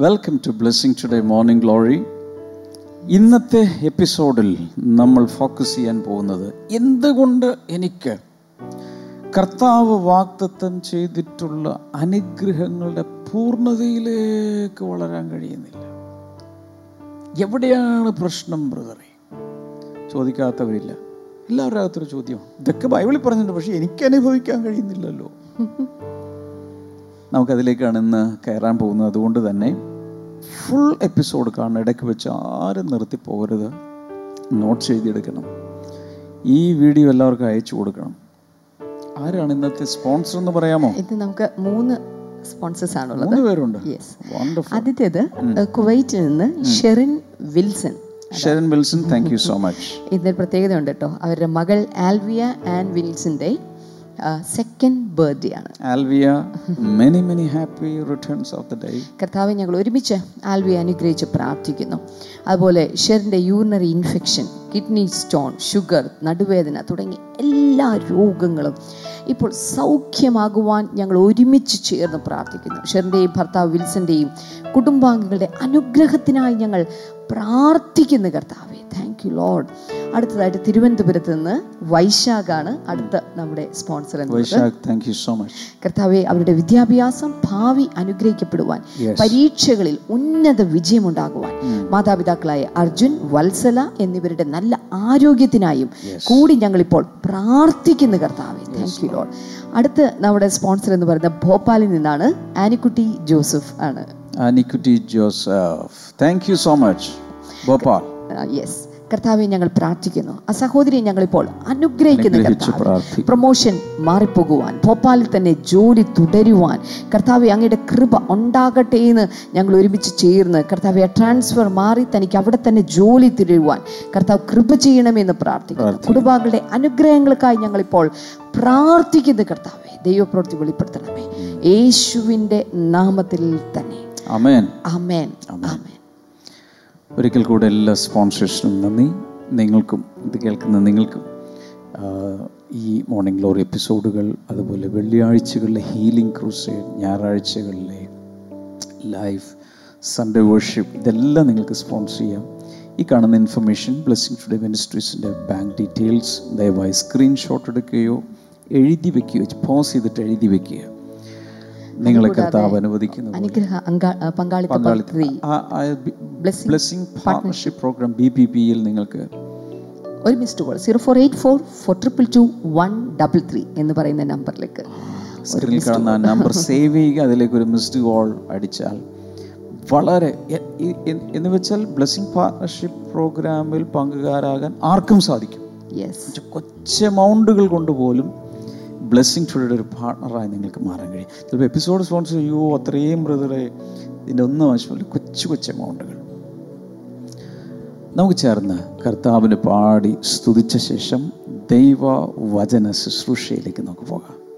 Welcome to Blessing Today Morning Glory ഇന്നത്തെ എപ്പിസോഡിൽ നമ്മൾ ഫോക്കസ് ചെയ്യാൻ പോകുന്നത് എന്തുകൊണ്ട് എനിക്ക് കർത്താവ് വാഗ്ദത്തം ചെയ്തിട്ടുള്ള അനുഗ്രഹങ്ങളുടെ പൂർണതയിലേക്ക് വളരാൻ കഴിയുന്നില്ല. എവിടെയാണ് പ്രശ്നം ബ്രദറെ ചോദിക്കാത്തവരില്ല. എല്ലാവരുടെ അകത്തൊരു ചോദ്യം. ഇതൊക്കെ ബൈബിളിൽ പറഞ്ഞിട്ടുണ്ട് പക്ഷെ എനിക്ക് അനുഭവിക്കാൻ കഴിയുന്നില്ലല്ലോ. നമുക്കതിലേക്കാണ് ഇന്ന് കയറാൻ പോകുന്നത്. അതുകൊണ്ട് തന്നെ ഫുൾ എപ്പിസോഡ് കാണണം ഇടയ്ക്ക് വെച്ച് ആരും നിർത്തി പോകരുത്. നോട്ട്സ് എഴുതിയെടുക്കണം ഈ വീഡിയോ എല്ലാവർക്കും അയച്ചു കൊടുക്കണം. ആരാണ് ഇന്നത്തെ സ്പോൺസർ എന്ന് പറയാമോ? ഇത് നമുക്ക് മൂന്ന് സ്പോൺസേഴ്സ് ആണുള്ളത്. മൂന്ന് പേരുണ്ട്. ആദ്യത്തേത് കുവൈറ്റിൽ നിന്ന് Sherin Wilson. Sherin Wilson thank you so much ഇതിന് പ്രത്യേകത ഉണ്ട് കേട്ടോ. അവരുടെ മകൾ ആൽവിയ ആൻഡ് വിൽസന്റെ സെക്കൻഡ് ബർത്ത്ഡേ ആണ്. Alvia many many happy returns of the day കർത്താവേ ഞങ്ങൾ ഒരുമിച്ച് ആൽവിയ അനുഗ്രഹിച്ച് പ്രാർത്ഥിക്കുന്നു. അതുപോലെ ഷെറിന്റെ urinary infection kidney stone sugar നടുവേദന തുടങ്ങി എല്ലാ രോഗങ്ങളും ഇപ്പോൾ സൗഖ്യമാകുവാൻ ഞങ്ങൾ ഒരുമിച്ച് ചേർന്ന് പ്രാർത്ഥിക്കുന്നു. ഷെറിന്റെയും ഭർത്താവ് വിൽസന്റെയും കുടുംബാംഗങ്ങളുടെ അനുഗ്രഹത്തിനായി ഞങ്ങൾ പ്രാർത്ഥിക്കുന്നു കർത്താവെ. താങ്ക് യു ലോഡ് അടുത്തതായിട്ട് തിരുവനന്തപുരത്ത് നിന്ന് വൈശാഖാണ് അടുത്ത നമ്മുടെ സ്പോൺസർ വൈശാഖ് സോ മച്ച് കർത്താവെ അവരുടെ വിദ്യാഭ്യാസം ഭാവി അനുഗ്രഹിക്കപ്പെടുവാൻ പരീക്ഷകളിൽ ഉന്നത വിജയമുണ്ടാകുവാൻ. മാതാപിതാക്കളായ അർജുൻ വത്സല എന്നിവരുടെ നല്ല ആരോഗ്യത്തിനായും കൂടി ഞങ്ങളിപ്പോൾ പ്രാർത്ഥിക്കുന്നു കർത്താവെ. താങ്ക് യു ലോഡ് അടുത്ത് നമ്മുടെ സ്പോൺസർ എന്ന് പറയുന്നത് ഭോപ്പാലിൽ നിന്നാണ് ആനിക്കുട്ടി ജോസഫ് ആണ്. Annikutty Joseph. Thank you so much Bhopal. Yes കർത്താവെ ഞങ്ങൾ പ്രാർത്ഥിക്കുന്നു. ആ സഹോദരിയെ ഞങ്ങളിപ്പോൾ അനുഗ്രഹിക്കുന്നു അനുഗ്രഹിച്ച് പ്രൊമോഷൻ മാറിപ്പോകുവാൻ ഭോപ്പാലിൽ തന്നെ ജോലി തുടരുവാൻ. കർത്താവെ അങ്ങയുടെ കൃപ ഉണ്ടാകട്ടെ എന്ന് ഞങ്ങൾ ഒരുമിച്ച് ചേർന്ന് കർത്താവെ ആ ട്രാൻസ്ഫർ മാറി തനിക്ക് അവിടെ തന്നെ ജോലി തിരുവാൻ കർത്താവ് കൃപ ചെയ്യണമെന്ന് പ്രാർത്ഥിക്കുന്നു. കുടുംബാംഗങ്ങളുടെ അനുഗ്രഹങ്ങൾക്കായി ഞങ്ങളിപ്പോൾ പ്രാർത്ഥിക്കുന്നു കർത്താവെ. ദൈവപ്രവൃത്തി വെളിപ്പെടുത്തണമേ. യേശുവിന്റെ നാമത്തിൽ തന്നെ. അമേൻ ആമേൻ. ആമേൻ. ഒരിക്കൽ കൂടെ എല്ലാ സ്പോൺസേഴ്സിനും നന്ദി. നിങ്ങൾക്കും ഇത് കേൾക്കുന്ന നിങ്ങൾക്കും ഈ മോർണിംഗ് ഗ്ലോറി എപ്പിസോഡുകൾ അതുപോലെ വെള്ളിയാഴ്ചകളിലെ ഹീലിംഗ് ക്രൂസ് ഞായറാഴ്ചകളിലെ ലൈഫ് സൺഡേ വർഷിപ്പ് ഇതെല്ലാം നിങ്ങൾക്ക് സ്പോൺസർ ചെയ്യാം. ഈ കാണുന്ന ഇൻഫർമേഷൻ ബ്ലെസ്സിങ് ടുഡേ മിനിസ്ട്രീസിന്റെ ബാങ്ക് ഡീറ്റെയിൽസ് ദയവായി സ്ക്രീൻഷോട്ട് എടുക്കുകയോ എഴുതി വെക്കുകയോ പോസ് ചെയ്തിട്ട് എഴുതി വെക്കുക നിങ്ങളെ കർത്താവ് അനുവദിക്കുന്നു അനുഗ്രഹ പങ്കാളിത്ത പദ്ധതി. Blessing partnership programme B P പിയിൽ നിങ്ങൾക്ക് ഒരു missed call zero four eight four four triple two one double three എന്ന് പറയുന്ന നമ്പറിലേക്ക് സ്ക്രീനിൽ കാണുന്ന നമ്പർ സേവ് ചെയ്യുക. അതിലേക്ക് ഒരു മിസ്ഡ് കോൾ അടിച്ചാൽ വളരെ എന്ന് വെച്ചാൽ ബ്ലെസ്സിംഗ് പാർട്ണർഷിപ്പ് പ്രോഗ്രാമിൽ പങ്കുകാരാകാൻ ആർക്കും സാധിക്കും. കൊച്ചു എമൗണ്ടുകൾ കൊണ്ട് പോലും ബ്ലെസ്സിങ് ടുഡേയുടെ ഒരു പാർട്ണറായി നിങ്ങൾക്ക് മാറാൻ കഴിയും. ചിലപ്പോൾ എപ്പിസോഡ് സ്പോൺസർ ചെയ്യുമോ അത്രയും ബ്രദറെ. ഇതിന്റെ ഒന്നും ആവശ്യമില്ല. കൊച്ചു കൊച്ചു എമൗണ്ടുകൾ നമുക്ക് ചേർന്ന് കർത്താവിന് പാടി സ്തുതിച്ച ശേഷം ദൈവ വചന ശുശ്രൂഷയിലേക്ക് നമുക്ക് പോകാം.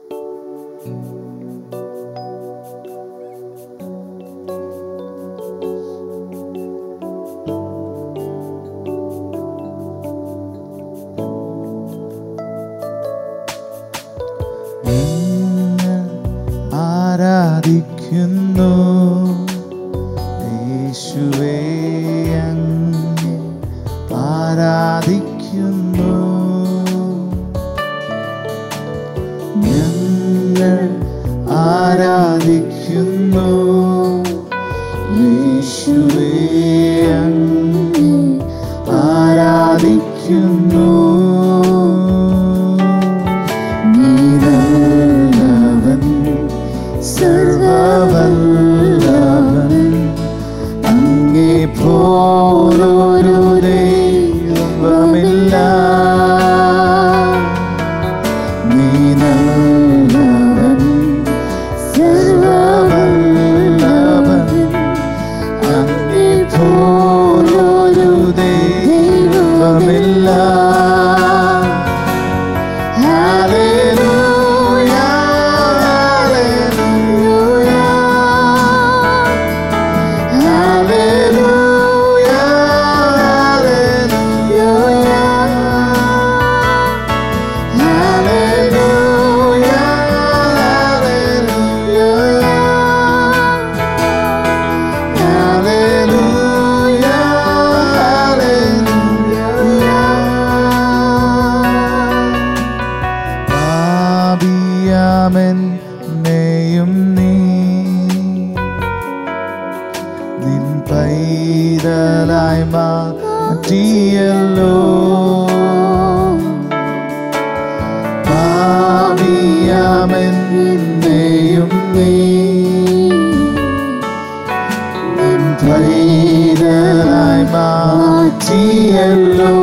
ഞങ്ങൾ ആരാധിക്കുന്നു. പൈതലായി മാറ്റിയല്ലോ പാപിയാമെന്നെയും നീ നിൻ പൈതലായി മാറ്റിയല്ലോ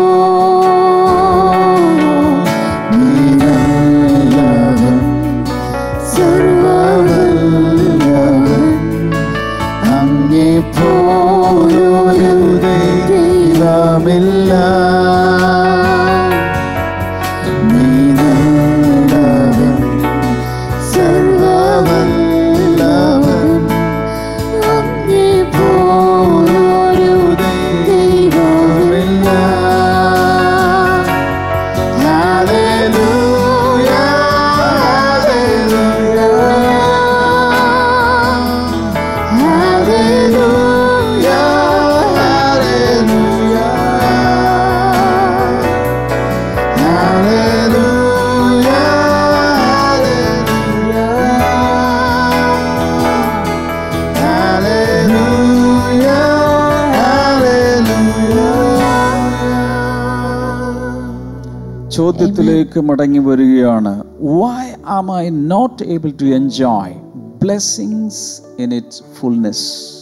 ചോദ്യത്തിലേക്ക് മടങ്ങി വരികയാണ്. Why am I not able to enjoy blessings in its fullness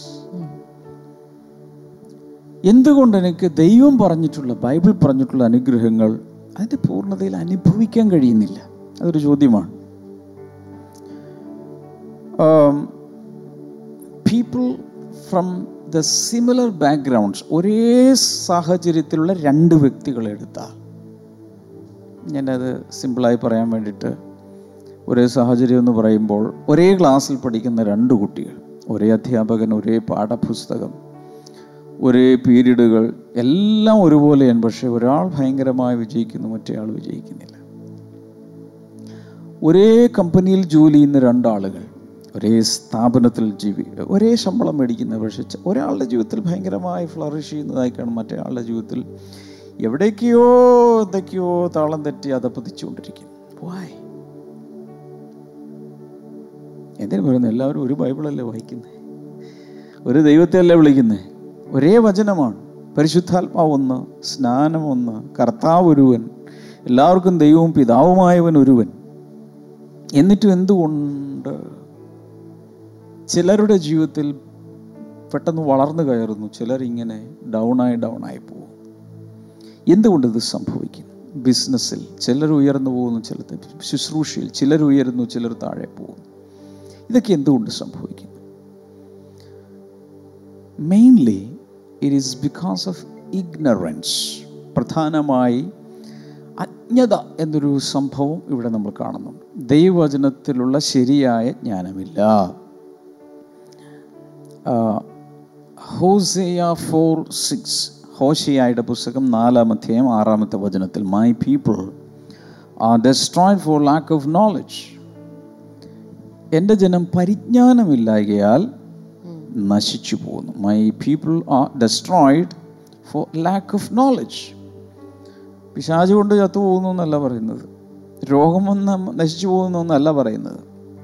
എന്തുകൊണ്ട് എനിക്ക് ദൈവം പറഞ്ഞിട്ടുള്ള ബൈബിൾ പറഞ്ഞിട്ടുള്ള അനുഗ്രഹങ്ങൾ അതിന്റെ പൂർണതയിൽ അനുഭവിക്കാൻ കഴിയുന്നില്ല? അതൊരു ചോദ്യമാണ്. People from the similar backgrounds ഒരേ സാഹചര്യത്തിലുള്ള രണ്ട് വ്യക്തികളെ എടുത്താൽ ഞാനത് സിമ്പിളായി പറയാൻ വേണ്ടിയിട്ട് ഒരേ സാഹചര്യം എന്ന് പറയുമ്പോൾ ഒരേ ക്ലാസ്സിൽ പഠിക്കുന്ന രണ്ട് കുട്ടികൾ ഒരേ അധ്യാപകൻ ഒരേ പാഠപുസ്തകം ഒരേ പീരീഡുകൾ എല്ലാം ഒരുപോലെയാണ്. പക്ഷേ ഒരാൾ ഭയങ്കരമായി വിജയിക്കുന്നു മറ്റേ ആൾ വിജയിക്കുന്നില്ല. ഒരേ കമ്പനിയിൽ ജോലി ചെയ്യുന്ന രണ്ടാളുകൾ ഒരേ സ്ഥാപനത്തിൽ ജീവി ഒരേ ശമ്പളം മേടിക്കുന്ന പക്ഷേ ഒരാളുടെ ജീവിതത്തിൽ ഭയങ്കരമായി ഫ്ലറിഷ് ചെയ്യുന്നതായി കാണും മറ്റേ ആളുടെ ജീവിതത്തിൽ എവിടേക്കോ എന്തൊക്കെയോ താളം തെറ്റി അതപ്പതിച്ചുകൊണ്ടിരിക്കും വായ് എന്തിനു പറയുന്നത് എല്ലാവരും ഒരു ബൈബിളല്ലേ വായിക്കുന്നത് ഒരു ദൈവത്തെ അല്ലേ വിളിക്കുന്നത് ഒരേ വചനമാണ്. പരിശുദ്ധാത്മാവ് ഒന്ന് സ്നാനം ഒന്ന് കർത്താവ് ഒരുവൻ എല്ലാവർക്കും ദൈവവും പിതാവുമായവൻ ഒരുവൻ. എന്നിട്ടും എന്തുകൊണ്ട് ചിലരുടെ ജീവിതത്തിൽ പെട്ടെന്ന് വളർന്നു കയറുന്നു? ചിലരിങ്ങനെ ഡൗണായി ഡൗണായി പോകും എന്തുകൊണ്ട് ഇത് സംഭവിക്കുന്നു? ബിസിനസ്സിൽ ചിലർ ഉയർന്നു പോകുന്നു ചിലർ ശുശ്രൂഷയിൽ ചിലർ ഉയരുന്നു ചിലർ താഴെ പോകുന്നു. ഇതൊക്കെ എന്തുകൊണ്ട് സംഭവിക്കുന്നു? Mainly it is because of ignorance പ്രധാനമായി അജ്ഞത എന്നൊരു സംഭവം ഇവിടെ നമ്മൾ കാണുന്നുണ്ട്. ദൈവവചനത്തിലുള്ള ശരിയായ ജ്ഞാനമില്ല. ഹോസിയ ഫോർ സിക്സ് ഹോഷയായുടെ പുസ്തകം നാലാം ആറാമത്തെ വചനത്തിൽ my people are destroyed for lack of knowledge എന്റെ ജനം പരിജ്ഞാനമില്ലായകയാൽ നശിച്ചു പോകുന്നു my people are destroyed for lack of knowledge പിശാജ് കൊണ്ട് ചത്തു പോകുന്നു എന്നല്ല പറയുന്നത്. രോഗം വന്ന് നശിച്ചു പോകുന്നു എന്നല്ല പറയുന്നത്.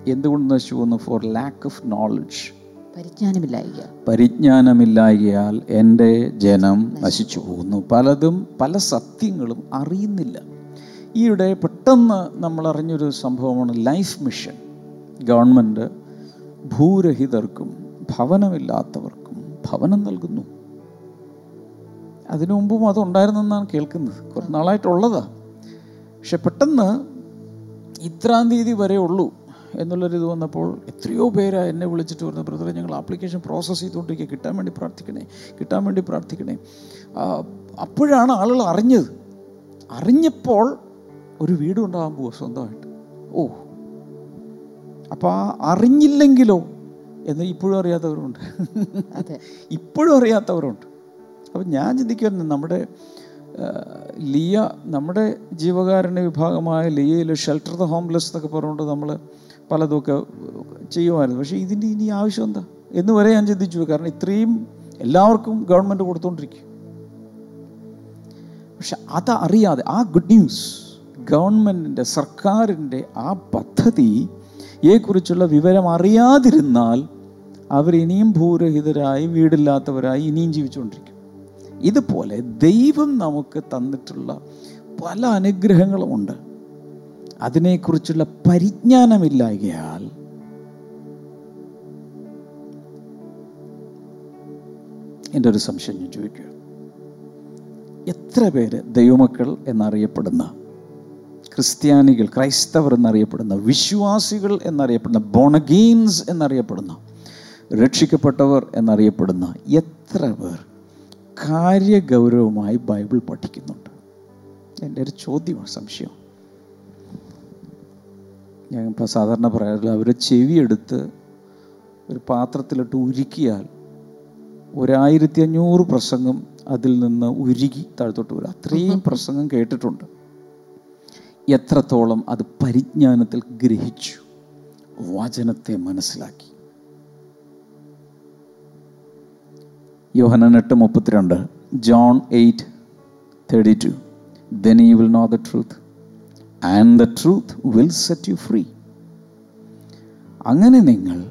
എന്തുകൊണ്ട് നശിച്ചു പോകുന്നു ഫോർ ലാക്ക് ഓഫ് നോളജ് പരിജ്ഞാനമില്ലായിക പരിജ്ഞാനമില്ലായകയാൽ എന്റെ ജനം നശിച്ചു പോകുന്നു. പലതും പല സത്യങ്ങളും അറിയുന്നില്ല. ഈയിടെ പെട്ടെന്ന് നമ്മൾ അറിഞ്ഞൊരു സംഭവമാണ് ലൈഫ് മിഷൻ. ഗവൺമെന്റ് ഭൂരഹിതർക്കും ഭവനമില്ലാത്തവർക്കും ഭവനം നൽകുന്നു. അതിനു മുമ്പും അതുണ്ടായിരുന്നെന്നാണ് കേൾക്കുന്നത്. കുറച്ച് നാളായിട്ടുള്ളതാണ് പക്ഷെ പെട്ടെന്ന് ഇത്രാം തീയതി വരെ ഉള്ളൂ. എന്നുള്ളൊരു ഇത് വന്നപ്പോൾ എത്രയോ പേരാണ് എന്നെ വിളിച്ചിട്ട് പറഞ്ഞു ബ്രദറെ ഞങ്ങൾ ആപ്ലിക്കേഷൻ പ്രോസസ്സ് ചെയ്തുകൊണ്ടിരിക്കുക കിട്ടാൻ വേണ്ടി പ്രാർത്ഥിക്കണേ കിട്ടാൻ വേണ്ടി പ്രാർത്ഥിക്കണേ. അപ്പോഴാണ് ആളുകൾ അറിഞ്ഞത്. അറിഞ്ഞപ്പോൾ ഒരു വീട് ഉണ്ടാകാൻ പോവുക സ്വന്തമായിട്ട്. ഓ അപ്പോൾ ആ അറിഞ്ഞില്ലെങ്കിലോ എന്ന് ഇപ്പോഴും അറിയാത്തവരുണ്ട്. അതെ. ഇപ്പോഴും അറിയാത്തവരുണ്ട്. അപ്പം ഞാൻ ചിന്തിക്കുമായിരുന്നു നമ്മുടെ ലിയ നമ്മുടെ ജീവകാരുണ്യ വിഭാഗമായ ലിയയിൽ ഷെൽട്ടർ ദ ഹോംലെസ് എന്നൊക്കെ പറഞ്ഞുകൊണ്ട് നമ്മൾ പലതുമൊക്കെ ചെയ്യുമായിരുന്നു. പക്ഷേ ഇതിന്റെ ഇനി ആവശ്യം എന്താ? എന്ന് വരെ ഞാൻ ചിന്തിച്ചു. കാരണം ഇത്രയും എല്ലാവർക്കും ഗവൺമെന്റ് കൊടുത്തുകൊണ്ടിരിക്കും പക്ഷെ അത് അറിയാതെ ആ ഗുഡ് ന്യൂസ് ഗവൺമെന്റിന്റെ സർക്കാരിന്റെ ആ പദ്ധതിയെക്കുറിച്ചുള്ള വിവരം അറിയാതിരുന്നാൽ അവർ ഇനിയും ഭൂരഹിതരായി വീടില്ലാത്തവരായി ഇനിയും ജീവിച്ചുകൊണ്ടിരിക്കും. ഇതുപോലെ ദൈവം നമുക്ക് തന്നിട്ടുള്ള പല അനുഗ്രഹങ്ങളുമുണ്ട് അതിനെക്കുറിച്ചുള്ള പരിജ്ഞാനമില്ലായകയാൽ എന്റെ ഒരു സംശയം ഞാൻ ചോദിക്കുക. എത്ര പേര് ദൈവമക്കൾ എന്നറിയപ്പെടുന്ന ക്രിസ്ത്യാനികൾ ക്രൈസ്തവർ എന്നറിയപ്പെടുന്ന വിശ്വാസികൾ എന്നറിയപ്പെടുന്ന ബോണഗെയിൻസ് എന്നറിയപ്പെടുന്ന രക്ഷിക്കപ്പെട്ടവർ എന്നറിയപ്പെടുന്ന എത്ര പേർ കാര്യഗൗരവമായി ബൈബിൾ പഠിക്കുന്നുണ്ട്? എന്റെ ഒരു ചോദ്യമാണ് സംശയം ഞാൻ ഇപ്പോൾ സാധാരണ പറയാറില്ല. അവർ ചെവിയെടുത്ത് ഒരു പാത്രത്തിലിട്ട് ഉരുക്കിയാൽ ഒരായിരത്തി അഞ്ഞൂറ് പ്രസംഗം അതിൽ നിന്ന് ഉരുകി താഴ്ത്തോട്ട് വരും. അത്രയും പ്രസംഗം കേട്ടിട്ടുണ്ട്. എത്രത്തോളം അത് പരിജ്ഞാനത്തിൽ ഗ്രഹിച്ചു. വചനത്തെ മനസ്സിലാക്കി. യോഹനൻ എട്ട് മുപ്പത്തിരണ്ട് John eight thirty two. Then you will know the truth and the truth will set you free അങ്ങനെ നിങ്ങൾ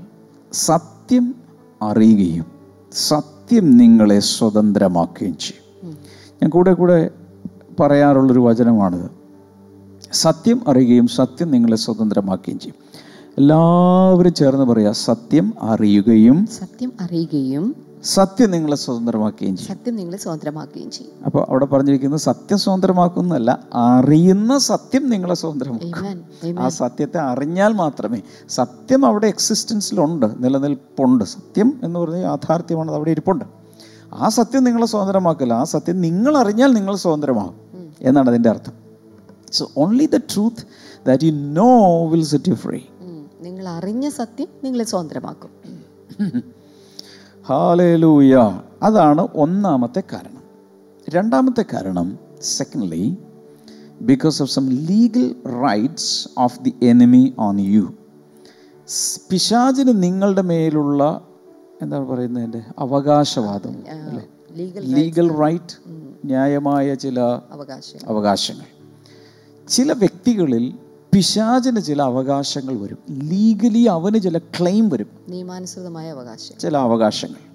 സത്യം അറിയുകയും സത്യം നിങ്ങളെ സ്വതന്ത്രമാക്കുകയും ചെയ്യും. ഞാൻ കൂടെ കൂടെ പറയാറുള്ളൊരു വചനമാണിത് സത്യം അറിയുകയും സത്യം നിങ്ങളെ സ്വതന്ത്രമാക്കുകയും ചെയ്യും. എല്ലാവരും ചേർന്ന് പറയാ സത്യം അറിയുകയും സത്യം അറിയുകയും സത്യം നിങ്ങളെ സ്വതന്ത്രമാക്കുകയും ചെയ്യും. സത്യം നിങ്ങളെ സ്വതന്ത്രമാക്കുകയും ചെയ്യും. അപ്പോൾ അവിടെ പറഞ്ഞിരിക്കുന്നത് സത്യം സ്വതന്ത്രമാക്കുന്നല്ല അറിയുന്ന സത്യം നിങ്ങളെ സ്വതന്ത്രമാക്കും. ആ സത്യത്തെ അറിഞ്ഞാൽ മാത്രമേ സത്യം അവിടെ എക്സിസ്റ്റൻസിലുണ്ട് നിലനിൽപ്പുണ്ട്. സത്യം എന്ന് പറഞ്ഞാൽ യാഥാർത്ഥ്യമാണ് അവിടെ ഇരിപ്പുണ്ട്. ആ സത്യം നിങ്ങളെ സ്വതന്ത്രമാക്കില്ല ആ സത്യം നിങ്ങൾ അറിഞ്ഞാൽ നിങ്ങൾ സ്വതന്ത്രമാകും എന്നാണ് അതിന്റെ അർത്ഥം. So only the truth that you know will set you free നിങ്ങൾ അറിഞ്ഞ സത്യം നിങ്ങളെ സ്വതന്ത്രമാക്കും. ഹാലേലൂയ. അതാണ് ഒന്നാമത്തെ കാരണം. രണ്ടാമത്തെ കാരണം secondly because of some legal rights of the enemy on you പിശാചിന് നിങ്ങളുടെ മേലുള്ള എന്താണ് പറയുന്നതിന്റെ അവകാശവാദം അല്ലേ? ലീഗൽ റൈറ്റ് ന്യായമായ ചില അവകാശം അവകാശങ്ങൾ. ചില വ്യക്തികളിൽ പിശാചിന് ചില അവകാശങ്ങൾ വരും. ലീഗലി അവന് ചില ക്ലെയിം വരും. നിയമാനുസൃതമായ അവകാശം. ചില അവകാശങ്ങൾ.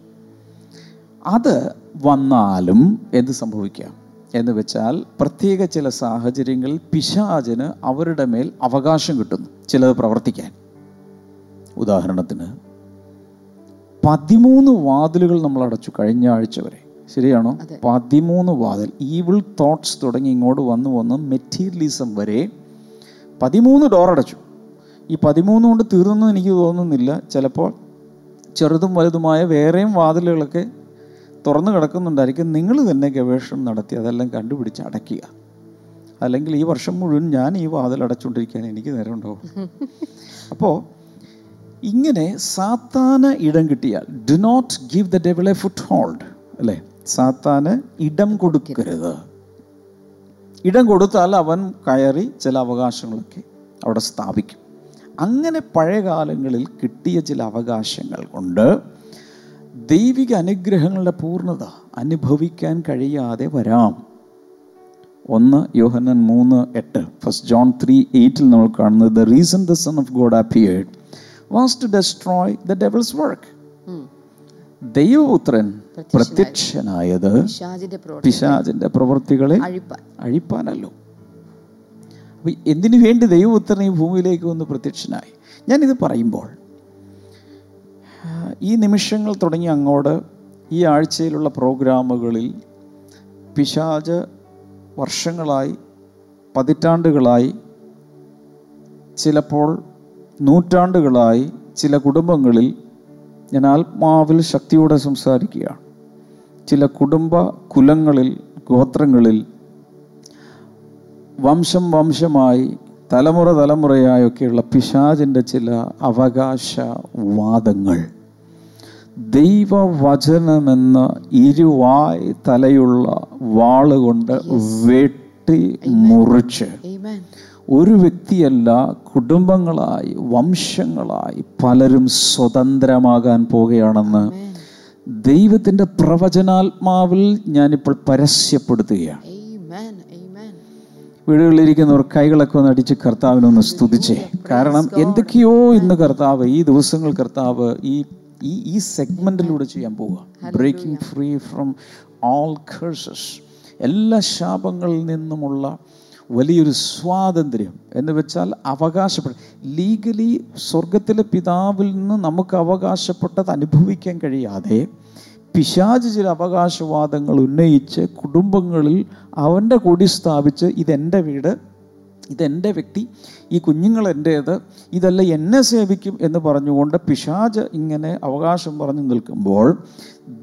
അത് വന്നാലും എന്ത് സംഭവിക്കാം? എന്ന് വെച്ചാൽ പ്രത്യേക ചില സാഹചര്യങ്ങളിൽ പിശാചിന് അവരുടെ മേൽ അവകാശം കിട്ടുന്നു. ചിലത് പ്രവർത്തിക്കാൻ. ഉദാഹരണത്തിന് പതിമൂന്ന് വാതിലുകൾ നമ്മൾ അടച്ചു കഴിഞ്ഞ ആഴ്ച വരെ. ശരിയാണോ? പതിമൂന്ന് വാതിൽ ഈവിൾ തോട്ട്സ് തുടങ്ങി ഇങ്ങോട്ട് വന്നു വന്ന് മെറ്റീരിയലിസം വരെ പതിമൂന്ന് ഡോർ അടച്ചു. ഈ പതിമൂന്ന് കൊണ്ട് തീർന്നു എനിക്ക് തോന്നുന്നില്ല. ചിലപ്പോൾ ചെറുതും വലുതുമായ വേറെയും വാതിലുകളൊക്കെ തുറന്നു കിടക്കുന്നുണ്ടായിരിക്കും. നിങ്ങൾ തന്നെ ഗവേഷണം നടത്തി അതെല്ലാം കണ്ടുപിടിച്ച് അടയ്ക്കുക. അല്ലെങ്കിൽ ഈ വർഷം മുഴുവൻ ഞാൻ ഈ വാതിൽ അടച്ചുകൊണ്ടിരിക്കാൻ എനിക്ക് നേരം ഉണ്ടാവും അപ്പോൾ ഇങ്ങനെ സാത്താന ഇടം കിട്ടിയാൽ do not give the devil a foothold അല്ലേ? സാത്താന് ഇടം കൊടുക്കരുത്. ഇടം കൊടുത്താൽ അവൻ കയറി ചില അവകാശങ്ങളൊക്കെ അവിടെ സ്ഥാപിക്കും. അങ്ങനെ പഴയ കാലങ്ങളിൽ കിട്ടിയ ചില അവകാശങ്ങൾ കൊണ്ട് ദൈവിക അനുഗ്രഹങ്ങളുടെ പൂർണത അനുഭവിക്കാൻ കഴിയാതെ വരാം. ഒന്ന് യോഹനൻ മൂന്ന് എട്ട് ഫസ്റ്റ് ജോൺ ത്രീ എയ്റ്റിൽ നമ്മൾ കാണുന്നത് the reason the son of God appeared was to destroy the devil's work ദൈവപുത്രൻ പ്രത്യക്ഷനായത് പിശാചിന്റെ പ്രവൃത്തികളെ അഴിപ്പാനല്ലോ. അപ്പൊ എന്തിനു വേണ്ടി ദൈവപുത്രൻ ഈ ഭൂമിയിലേക്ക് വന്ന് പ്രത്യക്ഷനായി? ഞാനിത് പറയുമ്പോൾ ഈ നിമിഷങ്ങൾ തുടങ്ങി അങ്ങോട്ട് ഈ ആഴ്ചയിലുള്ള പ്രോഗ്രാമുകളിൽ പിശാജ് വർഷങ്ങളായി പതിറ്റാണ്ടുകളായി ചിലപ്പോൾ നൂറ്റാണ്ടുകളായി ചില കുടുംബങ്ങളിൽ ഞാൻ ആത്മാവിൽ ശക്തിയോടെ സംസാരിക്കുകയാണ്. ചില കുടുംബ കുലങ്ങളിൽ ഗോത്രങ്ങളിൽ വംശം വംശമായി തലമുറ തലമുറയായൊക്കെയുള്ള പിശാചിന്റെ ചില അവകാശവാദങ്ങൾ. ദൈവവചനമെന്ന ഇരുവായ് തലയുള്ള വാളുകൊണ്ട് വെട്ടി മുറിച്ച്. ഒരു വ്യക്തിയല്ല കുടുംബങ്ങളായി വംശങ്ങളായി പലരും സ്വതന്ത്രമാകാൻ പോകുകയാണെന്ന് ദൈവത്തിന്റെ പ്രവചനാത്മാവിൽ ഞാനിപ്പോൾ പരസ്യപ്പെടുത്തുകയാണ്. Amen. Amen. വീടുകളിലിരിക്കുന്നവർ കൈകളൊക്കെ ഒന്ന് അടിച്ച് കർത്താവിനൊന്ന് സ്തുതിച്ചേ. കാരണം എന്തൊക്കെയോ ഇന്ന് കർത്താവ് ഈ ദിവസങ്ങൾ കർത്താവ് ഈ ഈ ഈ സെഗ്മെന്റിലൂടെ ചെയ്യാൻ പോവുക. Breaking free from all curses എല്ലാ ശാപങ്ങളിൽ നിന്നുമുള്ള വലിയൊരു സ്വാതന്ത്ര്യം എന്ന് വെച്ചാൽ അവകാശപ്പെട്ട ലീഗലി സ്വർഗത്തിലെ പിതാവിൽ നിന്ന് നമുക്ക് അവകാശപ്പെട്ടത് അനുഭവിക്കാൻ കഴിയാതെ പിശാച് ചില അവകാശവാദങ്ങൾ ഉന്നയിച്ച് കുടുംബങ്ങളിൽ അവന്റെ കൂടി സ്ഥാപിച്ച് ഇതെന്റെ വീട് ഇതെന്റെ വ്യക്തി ഈ കുഞ്ഞുങ്ങൾ എന്റേത് ഇതല്ല എന്നെ സേവിക്കും എന്ന് പറഞ്ഞുകൊണ്ട് പിശാജ് ഇങ്ങനെ അവകാശം പറഞ്ഞു നിൽക്കുമ്പോൾ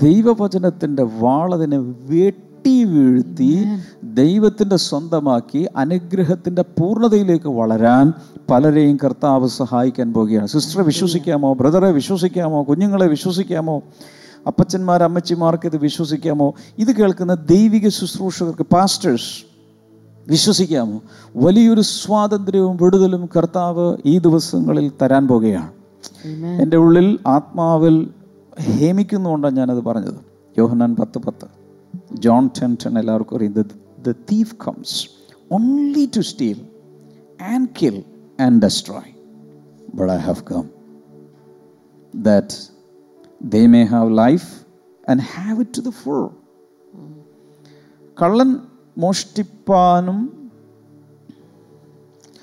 ദൈവവചനത്തിന്റെ വാളതിനെ വെട്ടി വീഴ്ത്തി ദൈവത്തിന്റെ സ്വന്തമാക്കി അനുഗ്രഹത്തിന്റെ പൂർണതയിലേക്ക് വളരാൻ പലരെയും കർത്താവ് സഹായിക്കാൻ പോവുകയാണ്. സിസ്റ്ററെ വിശ്വസിക്കാമോ? ബ്രദറെ വിശ്വസിക്കാമോ? കുഞ്ഞുങ്ങളെ വിശ്വസിക്കാമോ? അപ്പച്ചന്മാർ അമ്മച്ചിമാർക്ക് ഇത് വിശ്വസിക്കാമോ? ഇത് കേൾക്കുന്ന ദൈവിക ശുശ്രൂഷകർക്ക് പാസ്റ്റേഴ്സ് വിശ്വസിക്കാമോ? വലിയൊരു സ്വാതന്ത്ര്യവും വിടുതലും കർത്താവ് ഈ ദിവസങ്ങളിൽ തരാൻ പോകുകയാണ്. എന്റെ ഉള്ളിൽ ആത്മാവിൽ ഹേമിക്കുന്നുകൊണ്ടാണ് ഞാനത് പറഞ്ഞത്. യോഹനാൻ പത്ത് പത്ത്. ജോൺ ടെൻ ടെൻ എല്ലാവർക്കും അറിയും. The thief comes only to steal and kill and destroy but I have come that they may have life and have it to the full കള്ളൻ മോഷ്ടിപ്പാനും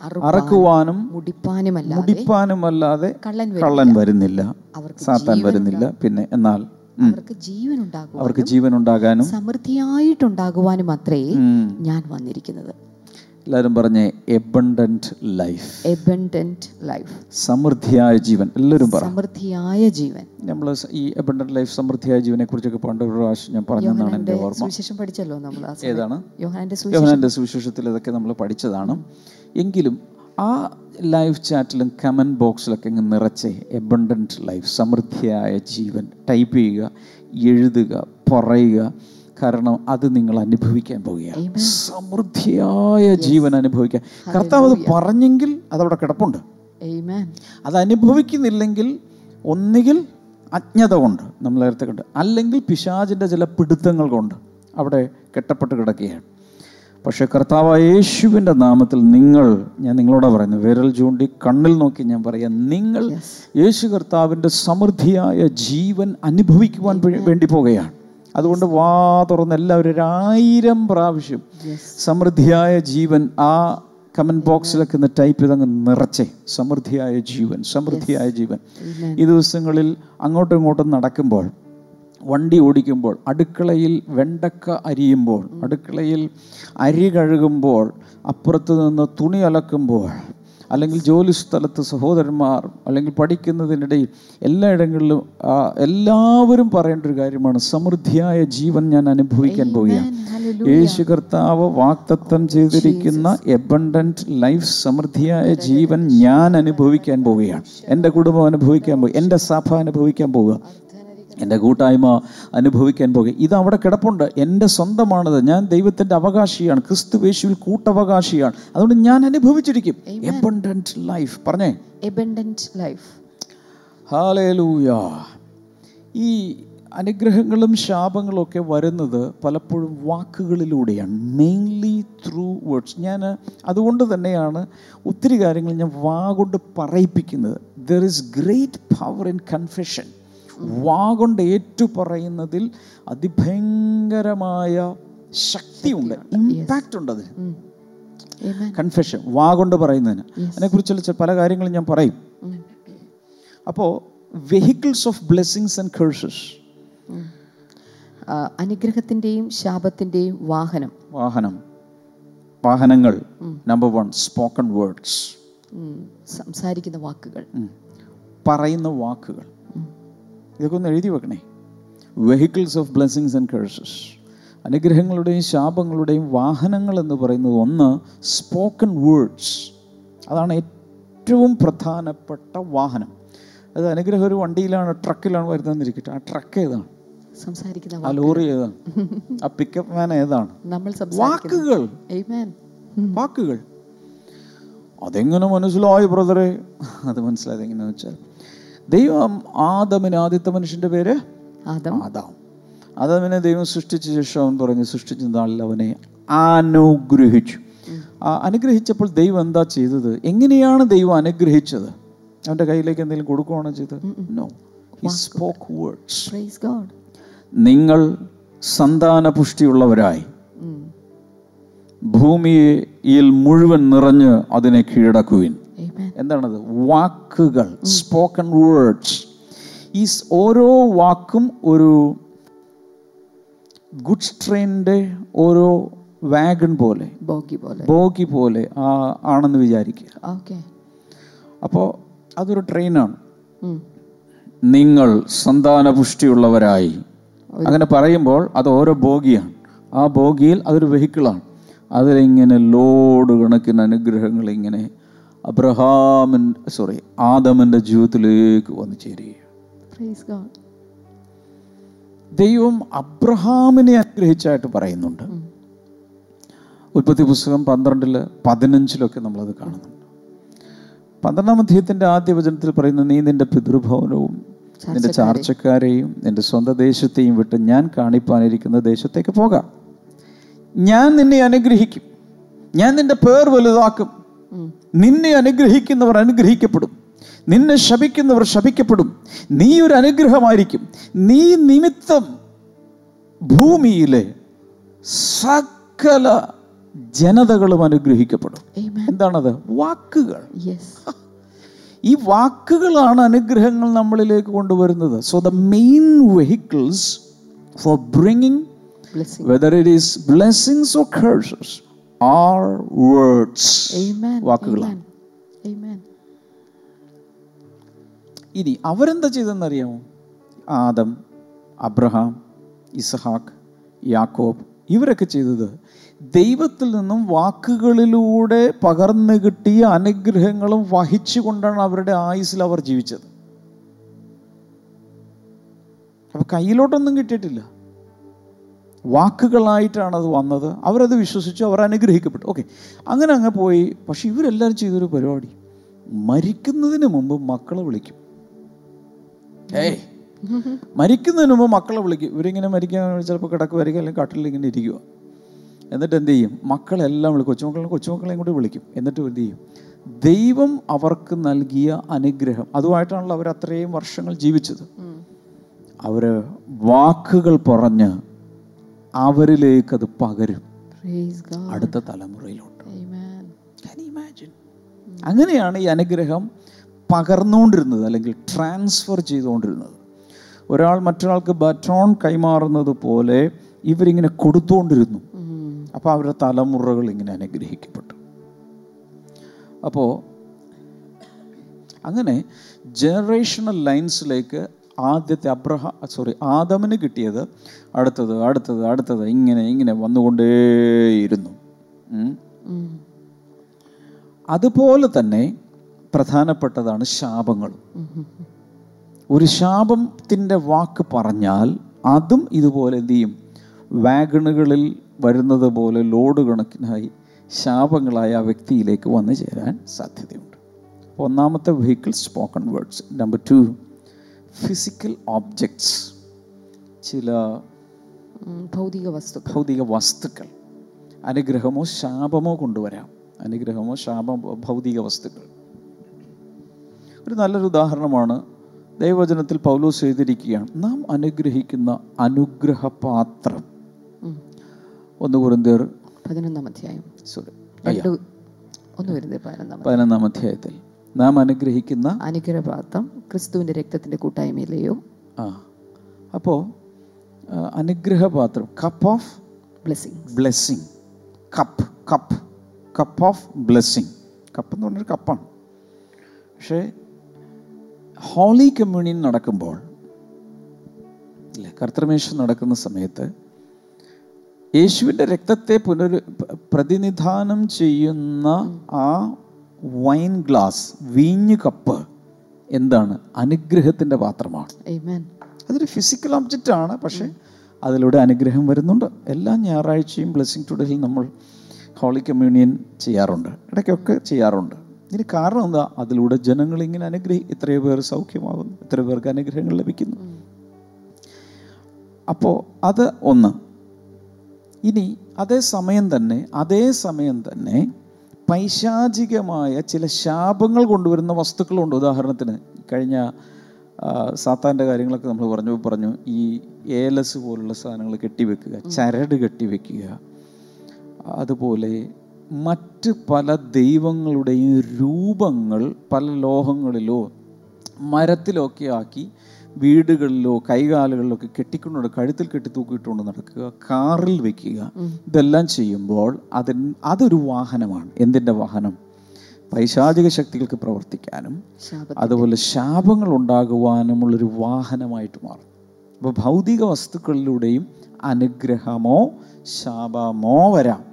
അറുപ്പാനും അറക്കുവാനും മുടിപ്പാനുമല്ലാതെ മുടിപ്പാനുമല്ലാതെ കള്ളൻ വരും. കള്ളൻ വരുന്നില്ല. അവർക്ക് സാത്താൻ വരുന്നില്ല. പിന്നെ എന്നാൽ ഉം, അവർക്ക് ജീവൻ ഉണ്ടാകും അവർക്ക് ജീവൻ ഉണ്ടാകാനും സമൃദ്ധിയായിട്ടുണ്ടാകുവാനും അത്രേ ഞാൻ വന്നിരിക്കുന്നത്. എല്ലാവരും പറഞ്ഞേ എബണ്ടന്റ് ലൈഫ് എബണ്ടന്റ് ലൈഫ് സമൃദ്ധിയായ ജീവൻ. എല്ലാവരും പറ. സമൃദ്ധിയായ ജീവൻ. നമ്മൾ ഈ എബണ്ടന്റ് ലൈഫ് സമൃദ്ധിയായ ജീവനെ കുറിച്ചൊക്കെ പണ്ട് ഒരു പ്രാവശ്യം ഞാൻ പറഞ്ഞതാണ് എന്റെ ഓർമ്മ. സുവിശേഷം പഠിച്ചല്ലോ നമ്മൾ ഏതാണ്? യോഹാന്റെ യോഹനാന്റെ സുവിശേഷത്തിൽ ഇതൊക്കെ നമ്മൾ പഠിച്ചതാണ്. എങ്കിലും ആ ലൈവ് ചാറ്റിലും കമന്റ് ബോക്സിലൊക്കെ ഇങ്ങ് നിറച്ച് എബണ്ടന്റ് ലൈഫ് സമൃദ്ധിയായ ജീവൻ ടൈപ്പ് ചെയ്യുക എഴുതുക പറയുക. കാരണം അത് നിങ്ങൾ അനുഭവിക്കാൻ പോവുകയാണ്. സമൃദ്ധിയായ ജീവൻ അനുഭവിക്കാൻ. കർത്താവ് അത് പറഞ്ഞെങ്കിൽ അതവിടെ കിടപ്പുണ്ട്. Amen. അത് അനുഭവിക്കുന്നില്ലെങ്കിൽ ഒന്നുകിൽ അജ്ഞത കൊണ്ട് നമ്മൾ നേരത്തെ കണ്ട് അല്ലെങ്കിൽ പിശാചിന്റെ ചില പിടുത്തങ്ങൾ കൊണ്ട് അവിടെ കെട്ടപ്പെട്ട് കിടക്കുകയാണ്. പക്ഷേ കർത്താവ് യേശുവിന്റെ നാമത്തിൽ നിങ്ങൾ ഞാൻ നിങ്ങളോട് പറയുന്നു വിരൽ ചൂണ്ടി കണ്ണിൽ നോക്കി ഞാൻ പറയാം നിങ്ങൾ യേശു കർത്താവിന്റെ സമൃദ്ധിയായ ജീവൻ അനുഭവിക്കുവാൻ വേണ്ടി പോകുകയാണ് അതുകൊണ്ട് വാ തുറന്ന് എല്ലാവരും ഒരായിരം പ്രാവശ്യം സമൃദ്ധിയായ ജീവൻ ആ കമന്റ് ബോക്സിലൊക്കെ ഒന്ന് ടൈപ്പ് ചെയ്ത് അങ്ങ് നിറച്ചേ. സമൃദ്ധിയായ ജീവൻ സമൃദ്ധിയായ ജീവൻ. ഈ ദിവസങ്ങളിൽ അങ്ങോട്ടും ഇങ്ങോട്ടും നടക്കുമ്പോൾ വണ്ടി ഓടിക്കുമ്പോൾ അടുക്കളയിൽ വെണ്ടക്ക അരിയുമ്പോൾ അടുക്കളയിൽ അരി കഴുകുമ്പോൾ അപ്പുറത്ത് നിന്ന് തുണി അലക്കുമ്പോൾ അല്ലെങ്കിൽ ജോലി സ്ഥലത്ത് സഹോദരന്മാർ അല്ലെങ്കിൽ പഠിക്കുന്നതിനിടയിൽ എല്ലായിടങ്ങളിലും ഇടങ്ങളിലും എല്ലാവരും പറയേണ്ട ഒരു കാര്യമാണ് സമൃദ്ധിയായ ജീവൻ ഞാൻ അനുഭവിക്കാൻ പോവുകയാണ്. യേശു കർത്താവ് വാക്തത്വം ചെയ്തിരിക്കുന്ന എബണ്ടന്റ് ലൈഫ് സമൃദ്ധിയായ ജീവൻ ഞാൻ അനുഭവിക്കാൻ പോവുകയാണ്. എന്റെ കുടുംബം അനുഭവിക്കാൻ പോകുക എന്റെ സഭ അനുഭവിക്കാൻ പോവുക. എന്റെ കൂട്ടായ്മ അനുഭവിക്കാൻ പോകുക ഇത് അവിടെ കിടപ്പുണ്ട്. എന്റെ സ്വന്തമാണത്. ഞാൻ ദൈവത്തിന്റെ അവകാശിയാണ്. ക്രിസ്തു യേശുവിൽ കൂട്ടവകാശിയാണ്. അതുകൊണ്ട് ഞാൻ അനുഭവിച്ചിരിക്കും. എബണ്ടന്റ് ലൈഫ് പറഞ്ഞേ? എബണ്ടന്റ് ലൈഫ് ഹാലേലൂയ ഈ അനുഗ്രഹങ്ങളും ശാപങ്ങളും ഒക്കെ വരുന്നത് പലപ്പോഴും വാക്കുകളിലൂടെയാണ്. മെയിൻലി ത്രൂ വേർഡ്സ് ഞാൻ അതുകൊണ്ട് തന്നെയാണ് ഒത്തിരി കാര്യങ്ങൾ ഞാൻ വാ കൊണ്ട് പറയിപ്പിക്കുന്നത്. There is great power in confession വാ ഏറ്റുപറയുന്നതിൽ ഏറ്റു പറയുന്നതിൽ അതിഭയങ്കരമായ ശക്തിയുണ്ട് ഇമ്പാക്റ്റ് ഉണ്ട് അതിന്. കൺഫെഷൻ വാ കൊണ്ട് പറയുന്നതിന്. അതിനെക്കുറിച്ചുള്ള പല കാര്യങ്ങളും ഞാൻ പറയും. അപ്പോ അപ്പോൾ vehicles of blessings and curses അനുഗ്രഹത്തിന്റെയും ശാപത്തിന്റെയും വാഹനം. വാഹനം. വാഹനങ്ങൾ. നമ്പർ വൺ സ്പോക്കൺ വേർഡ്സ് സംസാരിക്കുന്ന വാക്കുകൾ. പറയുന്ന വാക്കുകൾ. ഇതൊക്കെ ഒന്ന് എഴുതി വെക്കണേ. Vehicles of blessings and curses അനുഗ്രഹങ്ങളുടെയും ശാപങ്ങളുടെയും വാഹനങ്ങൾ എന്ന് പറയുന്നത് ഒന്ന് സ്പോക്കൺ വേർഡ്സ് അതാണ് ഏറ്റവും പ്രധാനപ്പെട്ട വാഹനം. അത് അനുഗ്രഹം ഒരു വണ്ടിയിലാണ് ട്രക്കിലാണ് വരുന്നതെന്നിരിക്കട്ടെ. ആ ട്രക്ക് ഏതാണ്? സംസാരിക്കുന്ന ആ ലോറി ഏതാണ്? ആ പിക്കപ്പ് വാൻ ഏതാണ്? നമ്മൾ വാക്കുകൾ. വാക്കുകൾ. അതെങ്ങനെ മനസ്സിലായി ബ്രദറെ അത് മനസ്സിലായത് എങ്ങനെയാണെന്ന് വെച്ചാൽ ദൈവം ആദമിന് ആദ്യത്തെ മനുഷ്യന്റെ പേര് ആദാം. ആദാമിനെ ദൈവം സൃഷ്ടിച്ച ശേഷം അവൻ പറഞ്ഞു സൃഷ്ടിച്ച നാളിൽ അവനെ അനുഗ്രഹിച്ചു. അനുഗ്രഹിച്ചപ്പോൾ ദൈവം എന്താ ചെയ്തത്? എങ്ങനെയാണ് ദൈവം അനുഗ്രഹിച്ചത്? അവന്റെ കയ്യിലേക്ക് എന്തെങ്കിലും കൊടുക്കുകയാണോ ചെയ്തത്? നോ സ്പോക്ക് വേർഡ്സ് നിങ്ങൾ സന്താന പുഷ്ടിയുള്ളവരായി ഭൂമിയിൽ മുഴുവൻ നിറഞ്ഞ് അതിനെ കീഴടക്കുവിൻ. എന്താണത്? വാക്കുകൾ സ്പോക്കൺ വേർഡ്സ് ഈ ഓരോ വാക്കും ഒരു ഗുഡ്സ് ട്രെയിനിന്റെ ഓരോ വാഗൺ പോലെ ബോഗി പോലെ. ബോഗി പോലെ ആ- ആണെന്ന് വിചാരിക്കുക. ഓക്കെ. അപ്പോൾ അതൊരു ട്രെയിനാണ്. നിങ്ങൾ സന്താനപുഷ്ടിയുള്ളവരായി. അങ്ങനെ പറയുമ്പോൾ അത് ഓരോ ബോഗിയാണ്. ആ ബോഗിയിൽ അതൊരു വെഹിക്കിളാണ്. അതിലിങ്ങനെ ലോഡ് കണക്കിന് അനുഗ്രഹങ്ങൾ ഇങ്ങനെ അബ്രഹാമിൻ സോറി ആദമിന്റെ ജീവിതത്തിലേക്ക് വന്നു ചേരുക ദൈവം അബ്രഹാമിനെ അനുഗ്രഹിച്ചായിട്ട് പറയുന്നുണ്ട്. ഉൽപ്പത്തി പുസ്തകം പന്ത്രണ്ടിൽ പതിനഞ്ചിലൊക്കെ നമ്മളത് കാണുന്നുണ്ട്. പന്ത്രണ്ടാം അധ്യയത്തിന്റെ ആദ്യ വചനത്തിൽ പറയുന്ന നീ നിന്റെ പിതൃഭവനവും നിന്റെ ചാർച്ചക്കാരെയും നിന്റെ സ്വന്തം ദേശത്തെയും വിട്ട് ഞാൻ കാണിപ്പാനിരിക്കുന്ന ദേശത്തേക്ക് പോകാം. ഞാൻ നിന്നെ അനുഗ്രഹിക്കും. ഞാൻ നിന്റെ പേർ വലുതാക്കും. നിന്നെ അനുഗ്രഹിക്കുന്നവർ അനുഗ്രഹിക്കപ്പെടും. നിന്നെ ശപിക്കുന്നവർ ശപിക്കപ്പെടും. നീ ഒരു അനുഗ്രഹമായിരിക്കും. നീ നിമിത്തം ഭൂമിയിലെ സകല ജനതകളും അനുഗ്രഹിക്കപ്പെടും. എന്താണത്? വാക്കുകൾ. ഈ വാക്കുകളാണ് അനുഗ്രഹങ്ങൾ നമ്മളിലേക്ക് കൊണ്ടുവരുന്നത്. So the main vehicles for bringing whether it is blessings or curses are words Amen. വാക്കുകളാണ്. ഇനി അവരെന്താ ചെയ്തെന്നറിയാമോ ആദം അബ്രഹാം ഇസഹാക്ക് യാക്കോബ് ഇവരൊക്കെ ചെയ്തത് ദൈവത്തിൽ നിന്നും വാക്കുകളിലൂടെ പകർന്നു കിട്ടിയ അനുഗ്രഹങ്ങളും വഹിച്ചുകൊണ്ടാണ് അവരുടെ ആയുസ്സിൽ അവർ ജീവിച്ചത്. അപ്പൊ കയ്യിലോട്ടൊന്നും കിട്ടിയിട്ടില്ല. വാക്കുകളായിട്ടാണ് അത് വന്നത്. അവരത് വിശ്വസിച്ചു അവർ അനുഗ്രഹിക്കപ്പെട്ടു. ഓക്കെ. അങ്ങനെ അങ്ങ് പോയി. പക്ഷെ ഇവരെല്ലാവരും ചെയ്തൊരു പരിപാടി. മരിക്കുന്നതിന് മുമ്പ് മക്കളെ വിളിക്കും. ഏയ്. മരിക്കുന്നതിന് മുമ്പ് മക്കളെ വിളിക്കും. ഇവരിങ്ങനെ മരിക്കാൻ ചിലപ്പോൾ കിടക്കുമായിരിക്കും അല്ലെങ്കിൽ കട്ടിലിൽ ഇങ്ങനെ ഇരിക്കുക. എന്നിട്ട് എന്ത് ചെയ്യും? മക്കളെല്ലാം വിളിക്കും. കൊച്ചുമക്കളെ കൊച്ചുമക്കളെയും കൂടി വിളിക്കും. എന്നിട്ട് എന്ത് ചെയ്യും? ദൈവം അവർക്ക് നൽകിയ അനുഗ്രഹം. അതുമായിട്ടാണല്ലോ അവർ അത്രയും വർഷങ്ങൾ ജീവിച്ചത്. അവർ വാക്കുകൾ പറഞ്ഞ് അവരിലേക്ക് അത് പകരും. അടുത്ത തലമുറയിലോട്ട്. ആമേൻ Can you imagine? അങ്ങനെയാണ് ഈ അനുഗ്രഹം പകർന്നുകൊണ്ടിരുന്നത് അല്ലെങ്കിൽ ട്രാൻസ്ഫർ ചെയ്തുകൊണ്ടിരുന്നത്. ഒരാൾ മറ്റൊരാൾക്ക് ബറ്റോൺ കൈമാറുന്നത് പോലെ ഇവരിങ്ങനെ കൊടുത്തുകൊണ്ടിരുന്നു. അപ്പോൾ അവരുടെ തലമുറകൾ ഇങ്ങനെ അനുഗ്രഹിക്കപ്പെട്ടു. അപ്പോൾ അങ്ങനെ ജനറേഷണൽ ലൈൻസിലേക്ക് ആദ്യത്തെ അബ്രഹ സോറി ആദമിന് കിട്ടിയത് അടുത്തത് അടുത്തത് അടുത്തത് ഇങ്ങനെ ഇങ്ങനെ വന്നുകൊണ്ടേയിരുന്നു. അതുപോലെ തന്നെ പ്രധാനപ്പെട്ടതാണ് ശാപങ്ങൾ ഒരു ശാപത്തിന്റെ വാക്ക് പറഞ്ഞാൽ അതും ഇതുപോലെ എന്തു ചെയ്യും? വാഗണുകളിൽ വരുന്നത് പോലെ ലോഡ് കണക്കിനായി ശാപങ്ങളായ ആ വ്യക്തിയിലേക്ക് വന്നു ചേരാൻ സാധ്യതയുണ്ട്. ഒന്നാമത്തെ vehicle spoken words number two physical objects ചില ഭൗതിക വസ്തു ഭൗതിക വസ്തുക്കൾ അനുഗ്രഹമോ ശാപമോ കൊണ്ടുവരാം. അനുഗ്രഹമോ ശാപമോ ഭൗതിക വസ്തുക്കൾ. ഒരു നല്ലൊരു ഉദാഹരണമാണ് ദൈവവചനത്തിൽ പൗലോസ് ചെയ്തിരിക്കുകയാണ് നാം അനുഗ്രഹിക്കുന്ന അനുഗ്രഹപാത്രം. ഒന്ന് കുറിന്തിയർ പതിനൊന്നാം അധ്യായം. സോറി പതിനൊന്നാം അധ്യായത്തിൽ. നാം അനുഗ്രഹിക്കുന്ന അനുഗ്രഹപാത്രം ക്രിസ്തുവിന്റെ രക്തത്തിന്റെ കൂട്ടായ്മയിലെയോ ആ. അപ്പോൾ അനുഗ്രഹപാത്രം cup of blessing blessing cup cup cup of blessing cup എന്ന് പറഞ്ഞൊരു കപ്പാണ് പക്ഷേ ഹോളി കമ്മ്യൂണിയൻ നടക്കുമ്പോൾ ഇല്ലേ കർത്തൃമേശം നടക്കുന്ന സമയത്ത് യേശുവിന്റെ രക്തത്തെ പുനർ പ്രതിനിധാനം ചെയ്യുന്ന ആ വൈൻ ഗ്ലാസ് വീഞ്ഞു കപ്പ് എന്താണ്? അനുഗ്രഹത്തിന്റെ പാത്രമാണ്. അതൊരു ഫിസിക്കൽ ഒബ്ജക്റ്റ് ആണ്. പക്ഷേ അതിലൂടെ അനുഗ്രഹം വരുന്നുണ്ട്. എല്ലാ ഞായറാഴ്ചയും ബ്ലെസ്സിങ് ടുഡേയിൽ നമ്മൾ ഹോളി കമ്മ്യൂണിയൻ ചെയ്യാറുണ്ട്. ഇടയ്ക്കൊക്കെ ചെയ്യാറുണ്ട്. ഇതിന് കാരണം എന്താ? അതിലൂടെ ജനങ്ങൾ ഇങ്ങനെ അനുഗ്രഹി ഇത്രയോ പേർ സൗഖ്യമാകുന്നു. ഇത്രയോ പേർക്ക് അനുഗ്രഹങ്ങൾ ലഭിക്കുന്നു. അപ്പോൾ അത് ഒന്ന്. ഇനി അതേ സമയം തന്നെ അതേ സമയം തന്നെ പൈശാചികമായ ചില ശാപങ്ങൾ കൊണ്ടുവരുന്ന വസ്തുക്കളുണ്ട്. ഉദാഹരണത്തിന് കഴിഞ്ഞ സാത്താന്റെ കാര്യങ്ങളൊക്കെ നമ്മൾ പറഞ്ഞു പറഞ്ഞു. ഈ ഏലസ് പോലുള്ള സാധനങ്ങൾ കെട്ടിവെക്കുക ചരട് കെട്ടിവെക്കുക. അതുപോലെ മറ്റ് പല ദൈവങ്ങളുടെയും രൂപങ്ങൾ പല ലോഹങ്ങളിലോ മരത്തിലൊക്കെ ആക്കി വീടുകളിലോ കൈകാലുകളിലോ ഒക്കെ കെട്ടിക്കൊണ്ടുണ്ട് കഴുത്തിൽ കെട്ടി തൂക്കിയിട്ടുകൊണ്ട് നടക്കുക കാറിൽ വെക്കുക. ഇതെല്ലാം ചെയ്യുമ്പോൾ അതിന് അതൊരു വാഹനമാണ്. എന്തിന്റെ വാഹനം? പൈശാചിക ശക്തികൾക്ക് പ്രവർത്തിക്കാനും അതുപോലെ ശാപങ്ങൾ ഉണ്ടാകുവാനുമുള്ളൊരു വാഹനമായിട്ട് മാറും. അപ്പോൾ ഭൗതിക വസ്തുക്കളിലൂടെയും അനുഗ്രഹമോ ശാപമോ വരാം.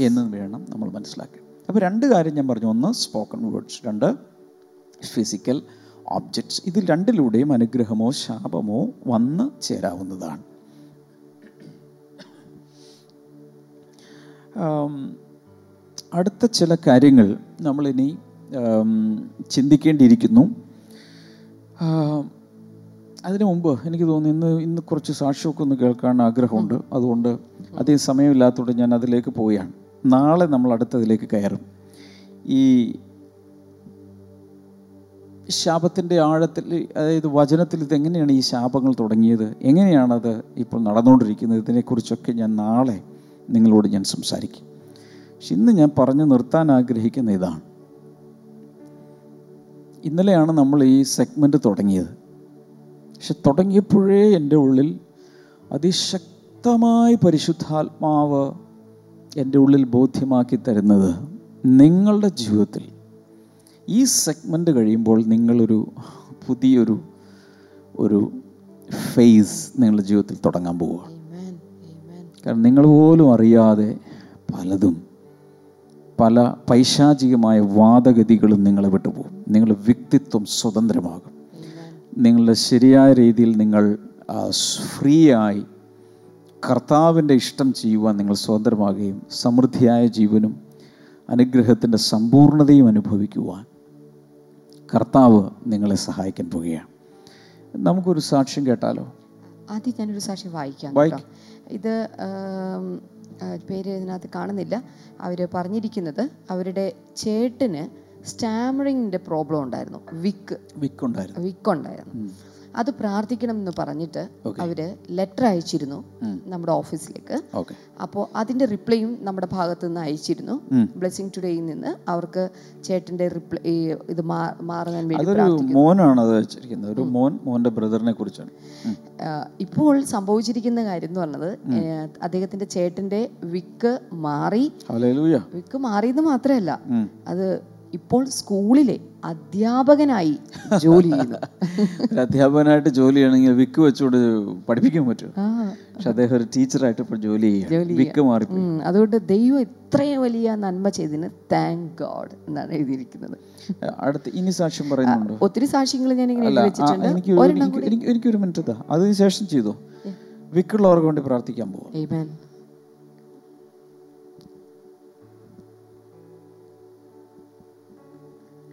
എന്ന് വേണം നമ്മൾ മനസ്സിലാക്കാൻ. അപ്പോൾ രണ്ട് കാര്യം ഞാൻ പറഞ്ഞു. ഒന്ന് സ്പോക്കൺ വേർഡ്സ് രണ്ട് ഫിസിക്കൽ ഓബ്ജക്ട്സ് ഇതിൽ രണ്ടിലൂടെയും അനുഗ്രഹമോ ശാപമോ വന്ന് ചേരാവുന്നതാണ്. അടുത്ത ചില കാര്യങ്ങൾ നമ്മളിനി ചിന്തിക്കേണ്ടിയിരിക്കുന്നു. അതിനു മുമ്പ് എനിക്ക് തോന്നുന്നു ഇന്ന് ഇന്ന് കുറച്ച് സാക്ഷ്യമൊക്കെ ഒന്ന് കേൾക്കാൻ ആഗ്രഹമുണ്ട്. അതുകൊണ്ട് അധികം സമയമില്ലാത്തതുകൊണ്ട് ഞാൻ അതിലേക്ക് പോവുകയാണ്. നാളെ നമ്മൾ അടുത്തതിലേക്ക് കയറും. ഈ ശാപത്തിന്റെ ആഴത്തിൽ അതായത് വചനത്തിൽ ഇതെങ്ങനെയാണ് ഈ ശാപങ്ങൾ തുടങ്ങിയത്? എങ്ങനെയാണത് ഇപ്പോൾ നടന്നുകൊണ്ടിരിക്കുന്നത്? ഇതിനെക്കുറിച്ചൊക്കെ ഞാൻ നാളെ നിങ്ങളോട് ഞാൻ സംസാരിക്കും. പക്ഷെ ഇന്ന് ഞാൻ പറഞ്ഞു നിർത്താൻ ആഗ്രഹിക്കുന്ന ഇതാണ്. ഇന്നലെയാണ് നമ്മൾ ഈ സെഗ്മെന്റ് തുടങ്ങിയത്. പക്ഷെ തുടങ്ങിയപ്പോഴേ എന്റെ ഉള്ളിൽ അതിശക്തമായി പരിശുദ്ധാത്മാവ് എന്റെ ഉള്ളിൽ ബോധ്യമാക്കി തരുന്നത് നിങ്ങളുടെ ജീവിതത്തിൽ ഈ സെഗ്മെന്റ് കഴിയുമ്പോൾ നിങ്ങളൊരു പുതിയൊരു ഒരു ഫേസ് നിങ്ങളുടെ ജീവിതത്തിൽ തുടങ്ങാൻ പോവുക Amen. Amen. കാരണം നിങ്ങൾ പോലും അറിയാതെ പലതും പല പൈശാചികമായ വാദഗതികളും നിങ്ങളെ വിട്ടുപോകും നിങ്ങളുടെ വ്യക്തിത്വം സ്വതന്ത്രമാകും നിങ്ങളുടെ ശരിയായ രീതിയിൽ നിങ്ങൾ ഫ്രീ ആയി കർത്താവിന്റെ ഇഷ്ടം ചെയ്യുവാൻ നിങ്ങൾ സ്വതന്ത്രമാകുകയും സമൃദ്ധിയായ ജീവനും അനുഗ്രഹത്തിന്റെ സമ്പൂർണതയും അനുഭവിക്കുവാൻ കർത്താവ് നിങ്ങളെ സഹായിക്കാൻ പോവുകയാണ്. നമുക്കൊരു സാക്ഷ്യം കേട്ടാലോ? ആദ്യം ഞാനൊരു സാക്ഷ്യം വായിക്കാം ഇത് പേര് ഇതിനകത്ത് കാണുന്നില്ല. അവർ പറഞ്ഞിരിക്കുന്നത് അവരുടെ ചേട്ടന് സ്റ്റാമറിങ്ങിന്റെ പ്രോബ്ലം ഉണ്ടായിരുന്നു. വിക്ക്. വിക്ക് ഉണ്ടായിരുന്നു. വിക്ക് ഉണ്ടായിരുന്നു. അത് പ്രാർത്ഥിക്കണം എന്ന് പറഞ്ഞിട്ട്. അവർ ലെറ്റർ അയച്ചിരുന്നു നമ്മുടെ ഓഫീസിലേക്ക് അപ്പോൾ അതിന്റെ റിപ്ലൈയും നമ്മുടെ ഭാഗത്തു നിന്ന് അയച്ചിരുന്നു. ബ്ലെസ്സിങ് ടുഡേയിൽ നിന്ന് അവർക്ക് ചേട്ടന്റെ റിപ്ലൈ ഇത് മാറാൻ വേണ്ടി മോനാണ് അത് ഒരു മോൻ ബ്രദറിനെ കുറിച്ചാണ്. ഇപ്പോൾ സംഭവിച്ചിരിക്കുന്ന കാര്യം എന്ന് പറഞ്ഞത് അദ്ദേഹത്തിന്റെ ചേട്ടന്റെ വിക്ക് മാറി. വിക്ക് മാറിയെന്ന് മാത്രമല്ല. അത് ഇപ്പോൾ സ്കൂളിലെ അധ്യാപകനായി ജോലി ചെയ്യുന്നു. ഒരു അധ്യാപകനായിട്ട് ജോലി ചെയ്യണമെങ്കിൽ വിക്ക് വെച്ചുകൊണ്ട് പഠിപ്പിക്കാൻ പറ്റും പക്ഷെ അദ്ദേഹം ഒരു ടീച്ചറായിട്ട് ഇപ്പോൾ ജോലി ചെയ്യും വിക്ക് അതുകൊണ്ട് ദൈവം ഇത്രയും വലിയ നന്മ ചെയ്തതിന് താങ്ക് ഗോഡ് എന്നാണ് എഴുതിയിരിക്കുന്നത്. അടുത്ത് ഇനി സാക്ഷ്യം പറയുന്നുണ്ട്? ഒത്തിരി സാക്ഷ്യങ്ങൾ ഞാൻ ഇങ്ങനെ വെച്ചിട്ടുണ്ട്. എനിക്കൊരു മിനിറ്റ് അതിനുശേഷം അതിന് ശേഷം ചെയ്തോ? വിക്കുള്ളവർക്ക് വേണ്ടി പ്രാർത്ഥിക്കാൻ പോവാം.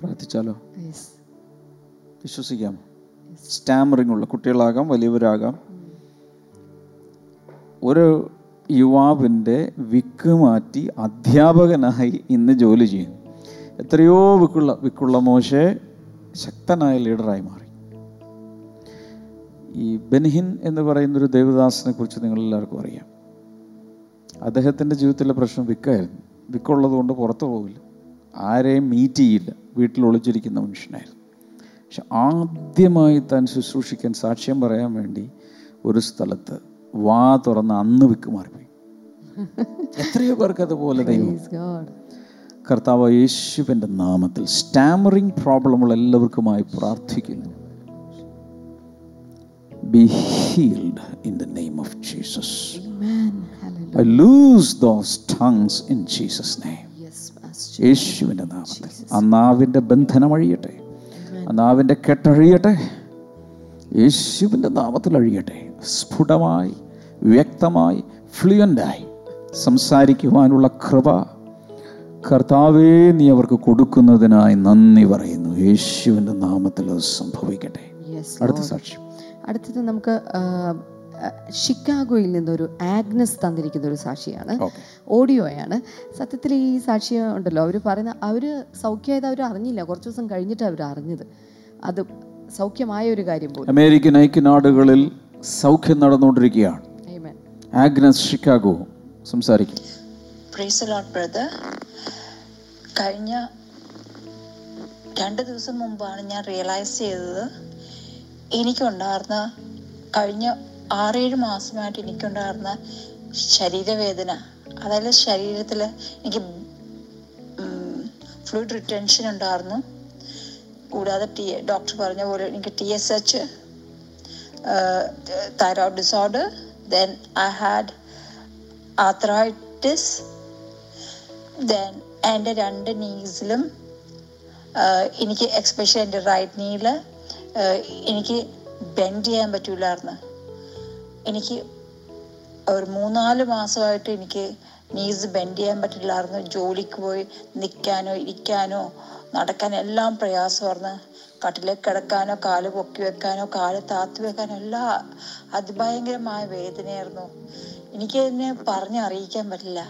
പ്രാർത്ഥിച്ചാലോ? വിശ്വസിക്കാം. സ്റ്റാമറിംഗ് ഉള്ള കുട്ടികളാകാം വലിയവരാകാം. ഒരു യുവാവിന്റെ വിക്ക് മാറ്റി അധ്യാപകനായി ഇന്ന് ജോലി ചെയ്യും. എത്രയോ വിക്കുള്ള വിക്കുള്ള മോശെ ശക്തനായ ലീഡറായി മാറി. ഈ ബെൻഹിൻ എന്ന് പറയുന്നൊരു ദേവദാസിനെ കുറിച്ച് നിങ്ങളെല്ലാവർക്കും അറിയാം. അദ്ദേഹത്തിന്റെ ജീവിതത്തിലെ പ്രശ്നം വിക്കായിരുന്നു. വിക്കുള്ളത് കൊണ്ട് പുറത്തു പോകില്ല ആരെയും മീറ്റ് ചെയ്യില്ല. വീട്ടിൽ ഒളിച്ചിരിക്കുന്ന മനുഷ്യനായിരുന്നു. പക്ഷെ ആദ്യമായി താൻ ശുശ്രൂഷിക്കാൻ സാക്ഷ്യം പറയാൻ വേണ്ടി ഒരു സ്ഥലത്ത് വാ തുറന്ന് അന്ന് വിക്ക് മാറിപ്പോയി. എത്രയോ പേർക്ക് അതുപോലെ. കർത്താവ് യേശുവിന്റെ നാമത്തിൽ സ്റ്റാമറിംഗ് പ്രോബ്ലമുള്ള എല്ലാവർക്കുമായി പ്രാർത്ഥിക്കുന്നു. Be healed in the name of Jesus loose those tongues in Jesus name. യേശുവിന്റെ നാമത്തിൽ. ആ നാവിന്റെ ബന്ധനം അഴിയട്ടെ ആ നാവിന്റെ കെട്ടഴിയട്ടെ. യേശുവിന്റെ നാമത്തിൽ അഴിയട്ടെ. സ്ഫുടമായി വ്യക്തമായി ഫ്ലുവന്റായി സംസാരിക്കുവാനുള്ള കൃപ കർത്താവേ നീ അവർക്ക് കൊടുക്കുന്നതിനായി നന്ദി പറയുന്നു. യേശുവിന്റെ നാമത്തിൽ അത് സംഭവിക്കട്ടെ. അടുത്ത. സാക്ഷ്യം. അടുത്തത് നമുക്ക് ഷിക്കാഗോയിൽ നിന്നൊരു ആഗ്നസ് തന്നിരിക്കുന്ന ഒരു സാക്ഷിയാണ്. ഓഡിയോയാണ്. സത്യത്തിൽ ഈ സാക്ഷി ഉണ്ടല്ലോ അവർ പറയുന്ന അവർ സൗഖ്യമായത് അവർ അറിഞ്ഞില്ല. കുറച്ച് ദിവസം കഴിഞ്ഞിട്ട് അവർ അറിഞ്ഞത്. അത് സൗഖ്യമായ ഒരു കാര്യം പോലും. അമേരിക്കൻ ഐക്യനാടുകളിൽ സൗഖ്യം നടന്നുകൊണ്ടിരിക്കുകയാണ്. Amen. ആഗ്നസ് ഷിക്കാഗോ സംസാരിക്കും. കഴിഞ്ഞ രണ്ട് ദിവസം മുമ്പാണ് ഞാൻ റിയലൈസ് ചെയ്തത്. എനിക്കുണ്ടായിരുന്ന കഴിഞ്ഞ ആറേഴ് മാസമായിട്ട് എനിക്കുണ്ടായിരുന്ന ശരീരവേദന. അതായത് ശരീരത്തിൽ എനിക്ക് ഫ്ലൂയിഡ് റിട്ടൻഷൻ ഉണ്ടായിരുന്നു. കൂടാതെ ടി ഡോക്ടർ പറഞ്ഞ പോലെ എനിക്ക് T S H thyroid disorder then I had arthritis then എന്റെ രണ്ട് നീസിലും എനിക്ക് എക്സ്പെഷ്യലി എന്റെ റൈറ്റ് നീൽ എനിക്ക് ബെൻഡ് ചെയ്യാൻ പറ്റൂലായിരുന്നു. എനിക്ക് ഒരു മൂന്നാൽ മാസമായിട്ട് എനിക്ക് നീസ് ബെൻഡ് ചെയ്യാൻ പറ്റില്ലായിരുന്നു. ജോലിക്ക് പോയി നിൽക്കാനോ ഇരിക്കാനോ നടക്കാൻ എല്ലാം പ്രയാസമായിരുന്നു. കട്ടിലേക്ക് കിടക്കാനോ കാൽ പൊക്കി വെക്കാനോ കാൽ താത്തി വെക്കാനോ എല്ലാം അതിഭയങ്കരമായ വേദനയായിരുന്നു. എനിക്കതിനെ പറഞ്ഞറിയിക്കാൻ പറ്റില്ല.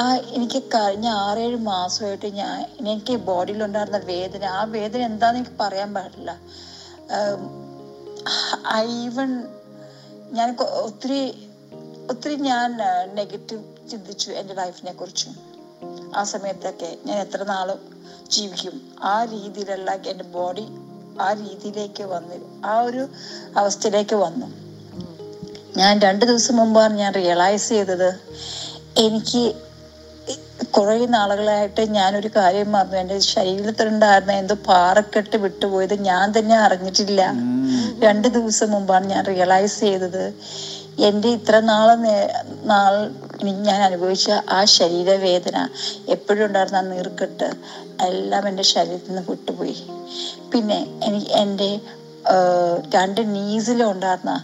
ആ എനിക്ക് കഴിഞ്ഞ ആറേഴ് മാസമായിട്ട് ഞാൻ എനിക്ക് ബോഡിയിലുണ്ടായിരുന്ന വേദന ആ വേദന എന്താണെന്ന് എനിക്ക് പറയാൻ പാടില്ല ഐ ഈവൻ ഞാൻ ഒത്തിരി ഒത്തിരി ഞാൻ നെഗറ്റീവ് ചിന്തിച്ചു എന്റെ ലൈഫിനെ കുറിച്ചും. ആ സമയത്തൊക്കെ ഞാൻ എത്ര നാളും ജീവിക്കും. ആ രീതിയിലുള്ള എന്റെ ബോഡി ആ രീതിയിലേക്ക് വന്നു ആ ഒരു അവസ്ഥയിലേക്ക് വന്നു. ഞാൻ രണ്ട് ദിവസം മുമ്പാണ് ഞാൻ റിയലൈസ് ചെയ്തത് എനിക്ക് കുറേ നാളുകളായിട്ട് ഞാനൊരു കാര്യം മറന്നു. എന്റെ ശരീരത്തിലുണ്ടായിരുന്ന എന്തോ പാറക്കെട്ട് വിട്ടുപോയത് ഞാൻ തന്നെ അറിഞ്ഞിട്ടില്ല. രണ്ട് ദിവസം മുമ്പാണ് ഞാൻ റിയലൈസ് ചെയ്തത്. എന്റെ ഇത്ര നാളെ നാൾ ഞാൻ അനുഭവിച്ച ആ ശരീരവേദന എപ്പോഴും ഉണ്ടായിരുന്ന നീർക്കെട്ട് എല്ലാം എന്റെ ശരീരത്തിൽ നിന്ന് വിട്ടുപോയി. പിന്നെ എനിക്ക് എന്റെ രണ്ട് നീസിലും ഉണ്ടായിരുന്ന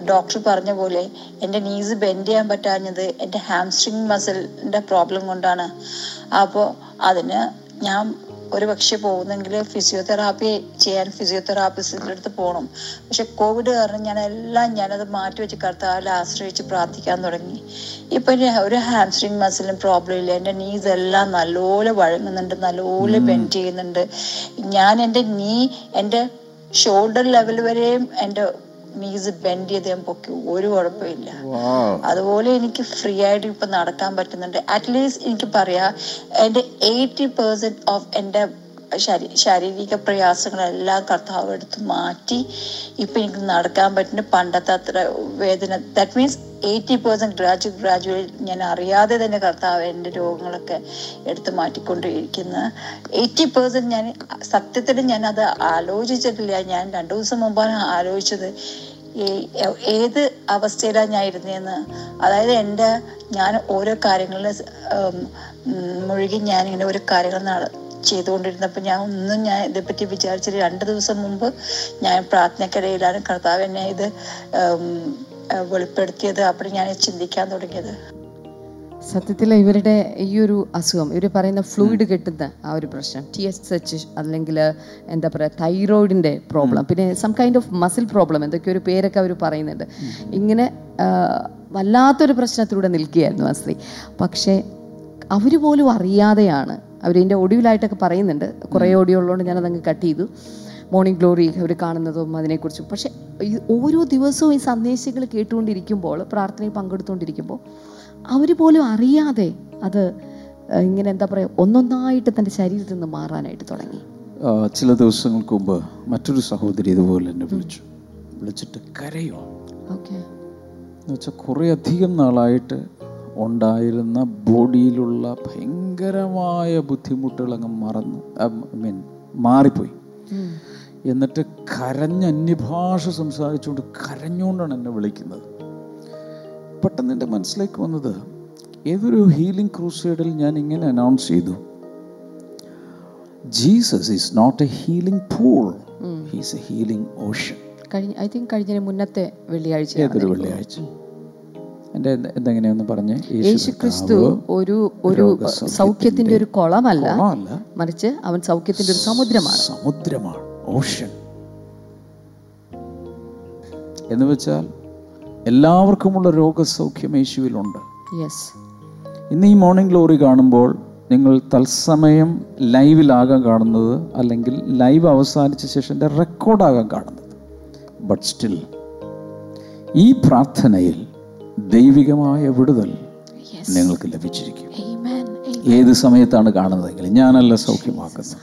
ഡോക്ടർ പറഞ്ഞ പോലെ എന്റെ നീസ് ബെൻഡ് ചെയ്യാൻ പറ്റാഞ്ഞത് എന്റെ ഹാംസ്ട്രിങ് മസിലിന്റെ പ്രോബ്ലം കൊണ്ടാണ്. അപ്പോൾ അതിന് ഞാൻ ഒരു പക്ഷെ പോകുന്നെങ്കിൽ ഫിസിയോതെറാപ്പി ചെയ്യാൻ ഫിസിയോതെറാപ്പിസ്റ്റിന്റെ അടുത്ത് പോകണം പക്ഷെ കോവിഡ് കാരണം ഞാൻ എല്ലാം ഞാനത് മാറ്റി വെച്ച് കർത്താവിൽ ആശ്രയിച്ച് പ്രാർത്ഥിക്കാൻ തുടങ്ങി. ഇപ്പം ഒരു ഹാംസ്ട്രിങ് മസിലും പ്രോബ്ലം ഇല്ല. എന്റെ നീസ് എല്ലാം നല്ലപോലെ വഴങ്ങുന്നുണ്ട് നല്ലപോലെ ബെൻഡ് ചെയ്യുന്നുണ്ട്. ഞാൻ എന്റെ നീ എന്റെ ഷോൾഡർ ലെവൽ വരെയും എന്റെ നീസ് ബെൻഡ് ചെയ്ത് ഞാൻ പൊക്കി. ഒരു കുഴപ്പമില്ല. അതുപോലെ എനിക്ക് ഫ്രീ ആയിട്ട് ഇപ്പൊ നടക്കാൻ പറ്റുന്നുണ്ട്. അറ്റ്ലീസ്റ്റ് എനിക്ക് പറയാ എന്റെ എയ്റ്റി പെർസെന്റ് ഓഫ് എന്റെ ശാരീരിക പ്രയാസങ്ങളെല്ലാം കർത്താവ് എടുത്ത് മാറ്റി ഇപ്പം എനിക്ക് നടക്കാൻ പറ്റുന്ന പണ്ടത്തെ അത്ര വേദന. ദാറ്റ് മീൻസ് എയ്റ്റി പെർസെന്റ് ഗ്രാജു ഗ്രാജുവലി ഞാൻ അറിയാതെ തന്നെ കർത്താവ് എന്റെ രോഗങ്ങളൊക്കെ എടുത്ത് മാറ്റിക്കൊണ്ടിരിക്കുന്ന. എയ്റ്റി പെർസെന്റ് ഞാൻ സത്യത്തിൽ ഞാൻ അത് ആലോചിച്ചിട്ടില്ല. ഞാൻ രണ്ടു ദിവസം മുമ്പാണ് ആലോചിച്ചത്. ഏത് അവസ്ഥയിലാണ് ഞാൻ ഇരുന്നതെന്ന് അതായത് എന്റെ ഞാൻ ഓരോ കാര്യങ്ങളിൽ മുഴുകി ഞാൻ ഇങ്ങനെ ഓരോ കാര്യങ്ങൾ ചെയ്തുകൊണ്ടിരുന്നപ്പോൾ ഞാൻ ഒന്നും ഞാൻ ഇതേപ്പറ്റി വിചാരിച്ചത് രണ്ട് ദിവസം മുമ്പ് ഞാൻ പ്രാർത്ഥനക്കിടയിലാണ് കർത്താവ് എന്നെ ഇത് വെളിപ്പെടുത്തിയത്. അപ്പോൾ ഞാൻ ചിന്തിക്കാൻ തുടങ്ങിയത്. സത്യത്തിൽ ഇവരുടെ ഈ ഒരു അസുഖം ഇവർ പറയുന്ന ഫ്ലൂയിഡ് കിട്ടുന്ന ആ ഒരു പ്രശ്നം ടി എസ് എച്ച് അല്ലെങ്കിൽ എന്താ പറയുക തൈറോയിഡിന്റെ പ്രോബ്ലം പിന്നെ some kind of muscle problem എന്തൊക്കെ ഒരു പേരൊക്കെ അവർ പറയുന്നുണ്ട്. ഇങ്ങനെ വല്ലാത്തൊരു പ്രശ്നത്തിലൂടെ നിൽക്കുകയായിരുന്നു ആ സ്ത്രീ. പക്ഷേ അവർ പോലും അറിയാതെയാണ് അവരിന്റെ ഒടുവിലായിട്ടൊക്കെ പറയുന്നുണ്ട്. കുറേ ഓഡിയോ ഉള്ളതുകൊണ്ട് ഞാനതങ്ങ് കട്ട് ചെയ്തു. മോർണിംഗ് ഗ്ലോറി അവർ കാണുന്നതും അതിനെക്കുറിച്ചും. പക്ഷേ ഈ ഓരോ ദിവസവും ഈ സന്ദേശങ്ങൾ കേട്ടുകൊണ്ടിരിക്കുമ്പോൾ പ്രാർത്ഥനയിൽ പങ്കെടുത്തുകൊണ്ടിരിക്കുമ്പോൾ അവർ പോലും അറിയാതെ അത് ഇങ്ങനെ എന്താ പറയുക ഒന്നൊന്നായിട്ട് തന്റെ ശരീരത്തിൽ നിന്ന് മാറാനായിട്ട് തുടങ്ങി. ചില ദിവസങ്ങൾക്ക് മുമ്പ് മറ്റൊരു സഹോദരി ഇതുപോലെ എന്നെ വിളിച്ചു. വിളിച്ചിട്ട് കരയോ ഓക്കെ. എന്ന് വെച്ചാൽ കുറേ അധികം നാളായിട്ട് ഉണ്ടായിരുന്ന ബോഡിയിലുള്ള ഭയങ്കരമായ ബുദ്ധിമുട്ടുകൾ അങ്ങ് മറന്നു ഐ മീൻ മാറിപ്പോയി. എന്നിട്ട് കരഞ്ഞ് അന്യഭാഷ സംസാരിച്ചുകൊണ്ട് കരഞ്ഞുകൊണ്ടാണ് എന്നെ വിളിക്കുന്നത്. പെട്ടെന്ന് എന്റെ മനസ്സിലേക്ക് വന്നത് ഏതൊരു ഹീലിംഗ് ക്രൂസൈഡിൽ ഞാൻ ഇങ്ങനെ അനൗൺസ് ചെയ്തു. Jesus is not a healing pool. He's a healing ocean കഴിഞ്ഞ ഐ തിങ്ക് കഴിഞ്ഞ മുന്നത്തെ വെള്ളിയാഴ്ച ഏതൊരു വെള്ളിയാഴ്ച? പറഞ്ഞേ യേശു ക്രിസ്തു ഒരു ഒരു സൗഖ്യത്തിന്റെ ഒരു കുളമല്ല. മറിച്ച് അവൻ സൗഖ്യത്തിന്റെ ഒരു സമുദ്രമാണ്. സമുദ്രമാണ്. ഓഷൻ എന്ന് വെച്ചാൽ എല്ലാവർക്കുമുള്ള രോഗസൗഖ്യം യേശുവിലുണ്ട്. ഇന്ന് ഈ മോർണിംഗ് ഗ്ലോറി കാണുമ്പോൾ നിങ്ങൾ തത്സമയം ലൈവിലാകാൻ കാണുന്നത് അല്ലെങ്കിൽ ലൈവ് അവസാനിച്ച ശേഷം റെക്കോർഡാകാൻ കാണുന്നത്. ബട്ട് സ്റ്റിൽ ഈ പ്രാർത്ഥനയിൽ ദൈവികമായ വിടുതൽ നിങ്ങൾക്ക് ലഭിച്ചിരിക്കും. ഏത് സമയത്താണ് കാണുന്നതെങ്കിൽ ഞാനല്ല സൗഖ്യമാക്കുന്നത്.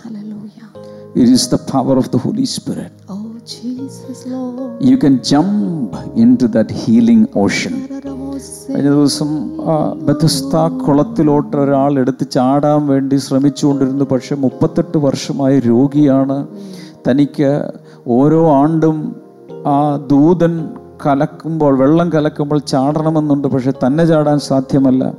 It is the power of the holy spirit. You can jump into that healing ocean കഴിഞ്ഞ ദിവസം ബദസ്ത ബെഥസ്ത കുളത്തിലോട്ട് ഒരാൾ എടുത്ത് ചാടാൻ വേണ്ടി ശ്രമിച്ചുകൊണ്ടിരുന്നു. പക്ഷെ മുപ്പത്തെട്ട് വർഷമായ രോഗിയാണ്. തനിക്ക് ഓരോ ആണ്ടും ആ ദൂതൻ കലക്കുമ്പോൾ വെള്ളം കലക്കുമ്പോൾ ചാടണമെന്നുണ്ട് പക്ഷെ തന്നെ ചാടാൻ സാധ്യമല്ല.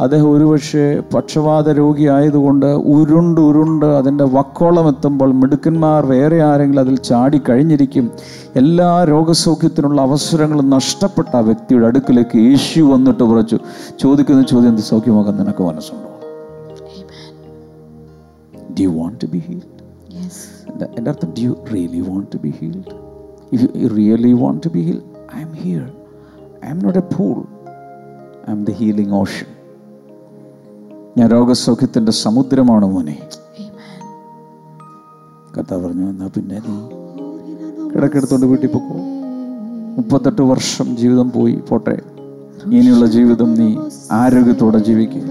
അദ്ദേഹം ഒരുപക്ഷെ പക്ഷപാത രോഗി ആയതുകൊണ്ട് ഉരുണ്ട് ഉരുണ്ട് അതിന്റെ വക്കോളം എത്തുമ്പോൾ മിടുക്കന്മാർ വേറെ ആരെങ്കിലും അതിൽ ചാടി കഴിഞ്ഞിരിക്കും. എല്ലാ രോഗസൗഖ്യത്തിനുള്ള അവസരങ്ങളും നഷ്ടപ്പെട്ട ആ വ്യക്തിയുടെ അടുക്കിലേക്ക് യേശു വന്നിട്ട് കുറച്ചു ചോദിക്കുന്ന ചോദ്യം എന്ത് സൗഖ്യമാക്കാൻ നിനക്ക് മനസ്സുണ്ടോ? Do you want to be healed Yes. എന്റെ എന്റെ അർത്ഥം do you really want to be healed if you really want to be healed I am here I am not a pool I am the healing ocean ഞാൻ രോഗസൗഖ്യത്തിന്റെ സമുദ്രമാണ് മോനെ. കഥ പറഞ്ഞു എന്നാ പിന്നെ നീ കിടക്കെടുത്തോണ്ട് വീട്ടിൽ പൊക്കോ. മുപ്പത്തെട്ട് വർഷം ജീവിതം പോയി പോട്ടെ. ഇനിയുള്ള ജീവിതം നീ ആരോഗ്യത്തോടെ ജീവിക്കുക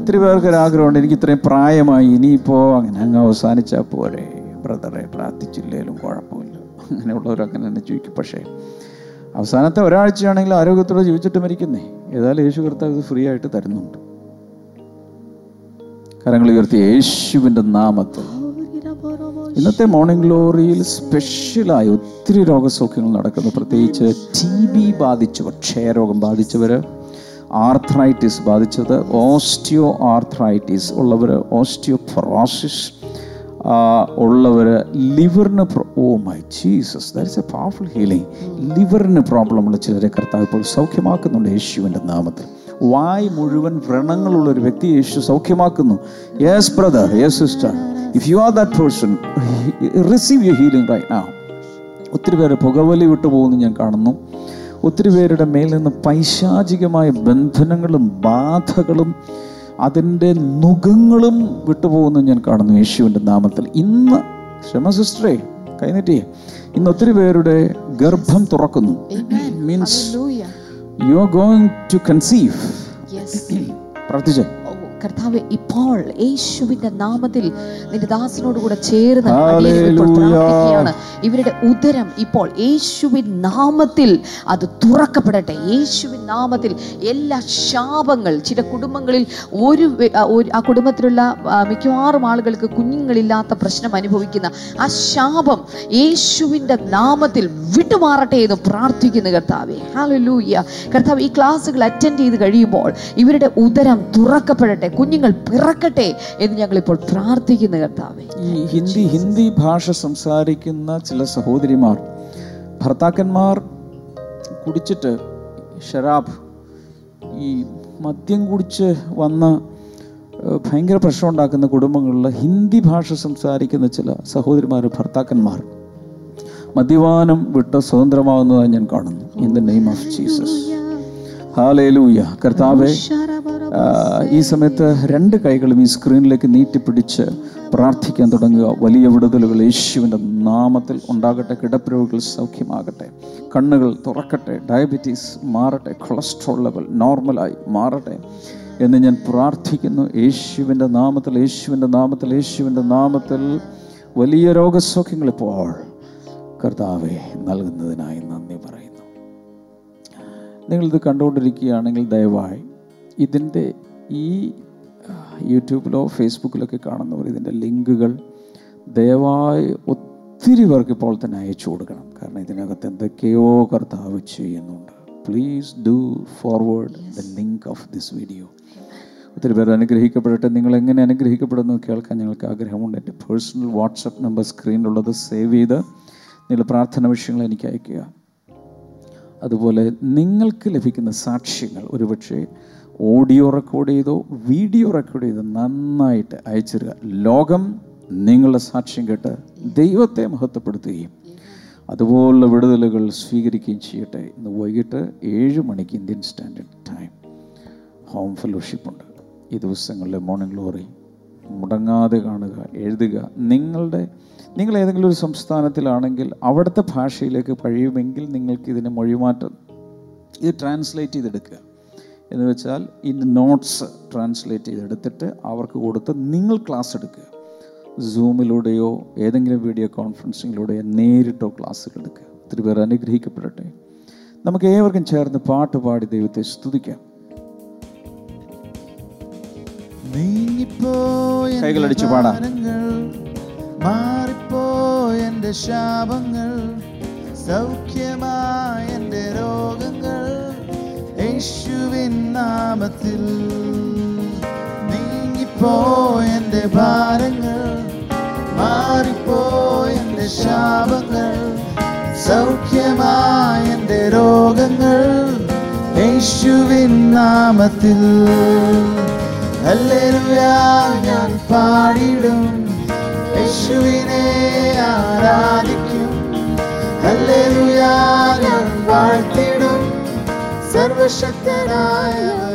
ഒത്തിരി പേർക്ക് ഒരു ആഗ്രഹമുണ്ട് എനിക്ക് ഇത്രയും പ്രായമായി ഇനിയിപ്പോൾ അങ്ങനെ അങ്ങ് അവസാനിച്ചാൽ പോരെ. ബ്രദറെ പ്രാർത്ഥിച്ചില്ലേലും കുഴപ്പമില്ല. അങ്ങനെയുള്ളവരങ്ങനെ തന്നെ ജീവിക്കും. പക്ഷേ അവസാനത്തെ ഒരാഴ്ചയാണെങ്കിൽ ആരോഗ്യത്തോടെ ജീവിച്ചിട്ട് മരിക്കുന്നേ. ഏതായാലും യേശു കർത്താവ് ഇത് ഫ്രീ ആയിട്ട് തരുന്നുണ്ട്. കരങ്ങൾ ഉയർത്തി യേശുവിന്റെ നാമത്തിൽ. ഇന്നത്തെ മോർണിംഗ് ഗ്ലോറിയിൽ സ്പെഷ്യലായി ഒത്തിരി രോഗസൗഖ്യങ്ങൾ നടക്കുന്നു. പ്രത്യേകിച്ച് ടി ബി ബാധിച്ചവർ ക്ഷയരോഗം ബാധിച്ചവർ ആർത്രൈറ്റിസ് ബാധിച്ചത് ഓസ്റ്റിയോ ആർത്രൈറ്റിസ് ഉള്ളവർ ഓസ്റ്റിയോഫൊറോസിസ് ഉള്ളവർ ലിവറിന് ഓ my Jesus that is a powerful healing ലിവറിന് problem ഉള്ള ചിലരെ കർത്താവ് ഇപ്പോൾ സൗഖ്യമാക്കുന്നുണ്ട് യേശുവിന്റെ നാമത്തിൽ. വായ് മുഴുവൻ വ്രണങ്ങളുള്ള ഒരു വ്യക്തി യേശു സൗഖ്യമാക്കുന്നു. Yes brother yes sister if you are that person receive you healing right ആ ഒത്തിരി പേര് പുകവലി വിട്ടു പോകുന്നു ഞാൻ കാണുന്നു. ഒത്തിരി പേരുടെ മേൽ നിന്ന് പൈശാചികമായ ബന്ധനങ്ങളും ബാധകളും അതിന്റെ നുഖങ്ങളും വിട്ടുപോകുന്നു ഞാൻ കാണുന്നു യേശുവിന്റെ നാമത്തിൽ. ഇന്ന് ക്ഷമ സിസ്റ്ററേ കൈനറ്റിയേ ഇന്ന് ഒത്തിരി പേരുടെ ഗർഭം തുറക്കുന്നു. Means you are going to conceive. പ്രാർത്ഥിച്ചേ. കർത്താവെ ഇപ്പോൾ യേശുവിന്റെ നാമത്തിൽ നിന്റെ ദാസനോട് കൂടെ ചേർന്ന് പ്രാർത്ഥിക്കുകയാണ്. ഇവരുടെ ഉദരം ഇപ്പോൾ യേശുവിൻ നാമത്തിൽ അത് തുറക്കപ്പെടട്ടെ. യേശുവിൻ നാമത്തിൽ എല്ലാ ശാപങ്ങൾ ചില കുടുംബങ്ങളിൽ ഒരു ആ, കുടുംബത്തിലുള്ള മിക്കവാറും ആളുകൾക്ക് കുഞ്ഞുങ്ങളില്ലാത്ത പ്രശ്നം അനുഭവിക്കുന്ന ആ ശാപം യേശുവിന്റെ നാമത്തിൽ വിട്ടുമാറട്ടെ എന്ന് പ്രാർത്ഥിക്കുന്നു കർത്താവെ. ഹാലലൂയ കർത്താവ് ഈ ക്ലാസ്സുകൾ അറ്റൻഡ് ചെയ്ത് കഴിയുമ്പോൾ ഇവരുടെ ഉദരം തുറക്കപ്പെടട്ടെ. കുഞ്ഞുങ്ങൾ പിറക്കട്ടെ എന്ന് ഞങ്ങൾ ഇപ്പോൾ പ്രാർത്ഥിക്കുന്നു കർത്താവെ. ഈ ഹിന്ദി ഹിന്ദി ഭാഷ സംസാരിക്കുന്ന ചില സഹോദരിമാർ ഭർത്താക്കന്മാർ കുടിച്ചിട്ട് ഷരാബ് ഈ മദ്യം കുടിച്ച് വന്ന ഭയങ്കര പ്രശ്നം ഉണ്ടാക്കുന്ന കുടുംബങ്ങളിൽ ഹിന്ദി ഭാഷ സംസാരിക്കുന്ന ചില സഹോദരിമാർ ഭർത്താക്കന്മാർ മദ്യപാനം വിട്ട് സ്വതന്ത്രമാകുന്നതായി ഞാൻ കാണുന്നു. In the name of Jesus hallelujah. കർത്താവെ ഈ സമയത്ത് രണ്ട് കൈകളും ഈ സ്ക്രീനിലേക്ക് നീട്ടിപ്പിടിച്ച് പ്രാർത്ഥിക്കാൻ തുടങ്ങുക വലിയ വിടുതലുകൾ യേശുവിന്റെ നാമത്തിൽ ഉണ്ടാകട്ടെ കിടപ്പിഴവുകൾ സൗഖ്യമാകട്ടെ കണ്ണുകൾ തുറക്കട്ടെ ഡയബറ്റീസ് മാറട്ടെ കൊളസ്ട്രോൾ ലെവൽ നോർമലായി മാറട്ടെ എന്ന് ഞാൻ പ്രാർത്ഥിക്കുന്നു യേശുവിന്റെ നാമത്തിൽ യേശുവിന്റെ നാമത്തിൽ യേശുവിന്റെ നാമത്തിൽ വലിയ രോഗസൗഖ്യങ്ങൾ ഇപ്പോൾ കർത്താവെ നൽകുന്നതിനായി നന്ദി പറയുന്നു നിങ്ങളിത് കണ്ടുകൊണ്ടിരിക്കുകയാണെങ്കിൽ ദയവായി ഇതിന്റെ ഈ യൂട്യൂബിലോ ഫേസ്ബുക്കിലൊക്കെ കാണുന്നവർ ഇതിന്റെ ലിങ്കുകൾ ദയവായി ഒത്തിരി പേർക്ക് ഇപ്പോൾ തന്നെ അയച്ചു കൊടുക്കണം. കാരണം ഇതിനകത്ത് എന്തൊക്കെയോ കർത്താവ് ചെയ്യുന്നുണ്ട്. Please do forward the link of this video ഒത്തിരി പേർ അനുഗ്രഹിക്കപ്പെടട്ടെ. നിങ്ങൾ എങ്ങനെ അനുഗ്രഹിക്കപ്പെടുന്നു കേൾക്കാൻ ഞങ്ങൾക്ക് ആഗ്രഹമുണ്ട്. എന്റെ പേഴ്സണൽ വാട്സപ്പ് നമ്പർ സ്ക്രീനിലുള്ളത് സേവ് ചെയ്ത് നിങ്ങൾ പ്രാർത്ഥന വിഷയങ്ങൾ എനിക്ക് അയയ്ക്കുക. അതുപോലെ നിങ്ങൾക്ക് ലഭിക്കുന്ന സാക്ഷ്യങ്ങൾ ഒരുപക്ഷെ ഓഡിയോ റെക്കോർഡ് ചെയ്തോ വീഡിയോ റെക്കോർഡ് ചെയ്തോ നന്നായിട്ട് അയച്ചിരുക ലോകം നിങ്ങളുടെ സാക്ഷ്യം കേട്ട് ദൈവത്തെ മഹത്വപ്പെടുത്തുകയും അതുപോലുള്ള വിടുതലുകൾ സ്വീകരിക്കുകയും ചെയ്യട്ടെ. ഇന്ന് വൈകിട്ട് ഏഴ് മണിക്ക് Indian standard time. Home fellowship ഉണ്ട്. ഈ ദിവസങ്ങളിലെ മോർണിംഗ് ഗ്ലോറി മുടങ്ങാതെ കാണുക എഴുതുക നിങ്ങളുടെ നിങ്ങൾ ഏതെങ്കിലും ഒരു സംസ്ഥാനത്തിലാണെങ്കിൽ അവിടുത്തെ ഭാഷയിലേക്ക് കഴിയുമെങ്കിൽ നിങ്ങൾക്ക് ഇതിന് മൊഴിമാറ്റം ഇത് ട്രാൻസ്ലേറ്റ് ചെയ്തെടുക്കുക. എന്ന് വെച്ചാൽ ഇതിന്റെ നോട്ട്സ് ട്രാൻസ്ലേറ്റ് ചെയ്തെടുത്തിട്ട് അവർക്ക് കൊടുത്ത് നിങ്ങൾ ക്ലാസ് എടുക്കുക. സൂമിലൂടെയോ ഏതെങ്കിലും വീഡിയോ കോൺഫറൻസിങ്ങിലൂടെയോ നേരിട്ടോ ക്ലാസ്സുകൾ എടുക്കുക. ഒത്തിരി പേർ അനുഗ്രഹിക്കപ്പെടട്ടെ. നമുക്ക് ഏവർക്കും ചേർന്ന് പാട്ട് പാടി ദൈവത്തെ സ്തുതിക്കാം. കൈകളടിച്ചു കൈകളടിച്ച് പാടാം. എന്റെ ശാപങ്ങൾ സൗഖ്യമായ എന്റെ രോഗങ്ങൾ യേശുവിൻ നാമത്തിൽ നീങ്ങിപ്പോയെന്റെ ഭാരങ്ങൾ മാറിപ്പോയെന്റെ ശാപങ്ങൾ സൗഖ്യമായ എന്റെ രോഗങ്ങൾ യേശുവിൻ നാമത്തിൽ. ഹല്ലേലൂയാ ഞാൻ പാടിടും യേശുവിനെ ആരാധിക്കും. ഹല്ലേലൂയ ഞാൻ വാഴ്ത്തിടും. സർവശക്തനായവൻ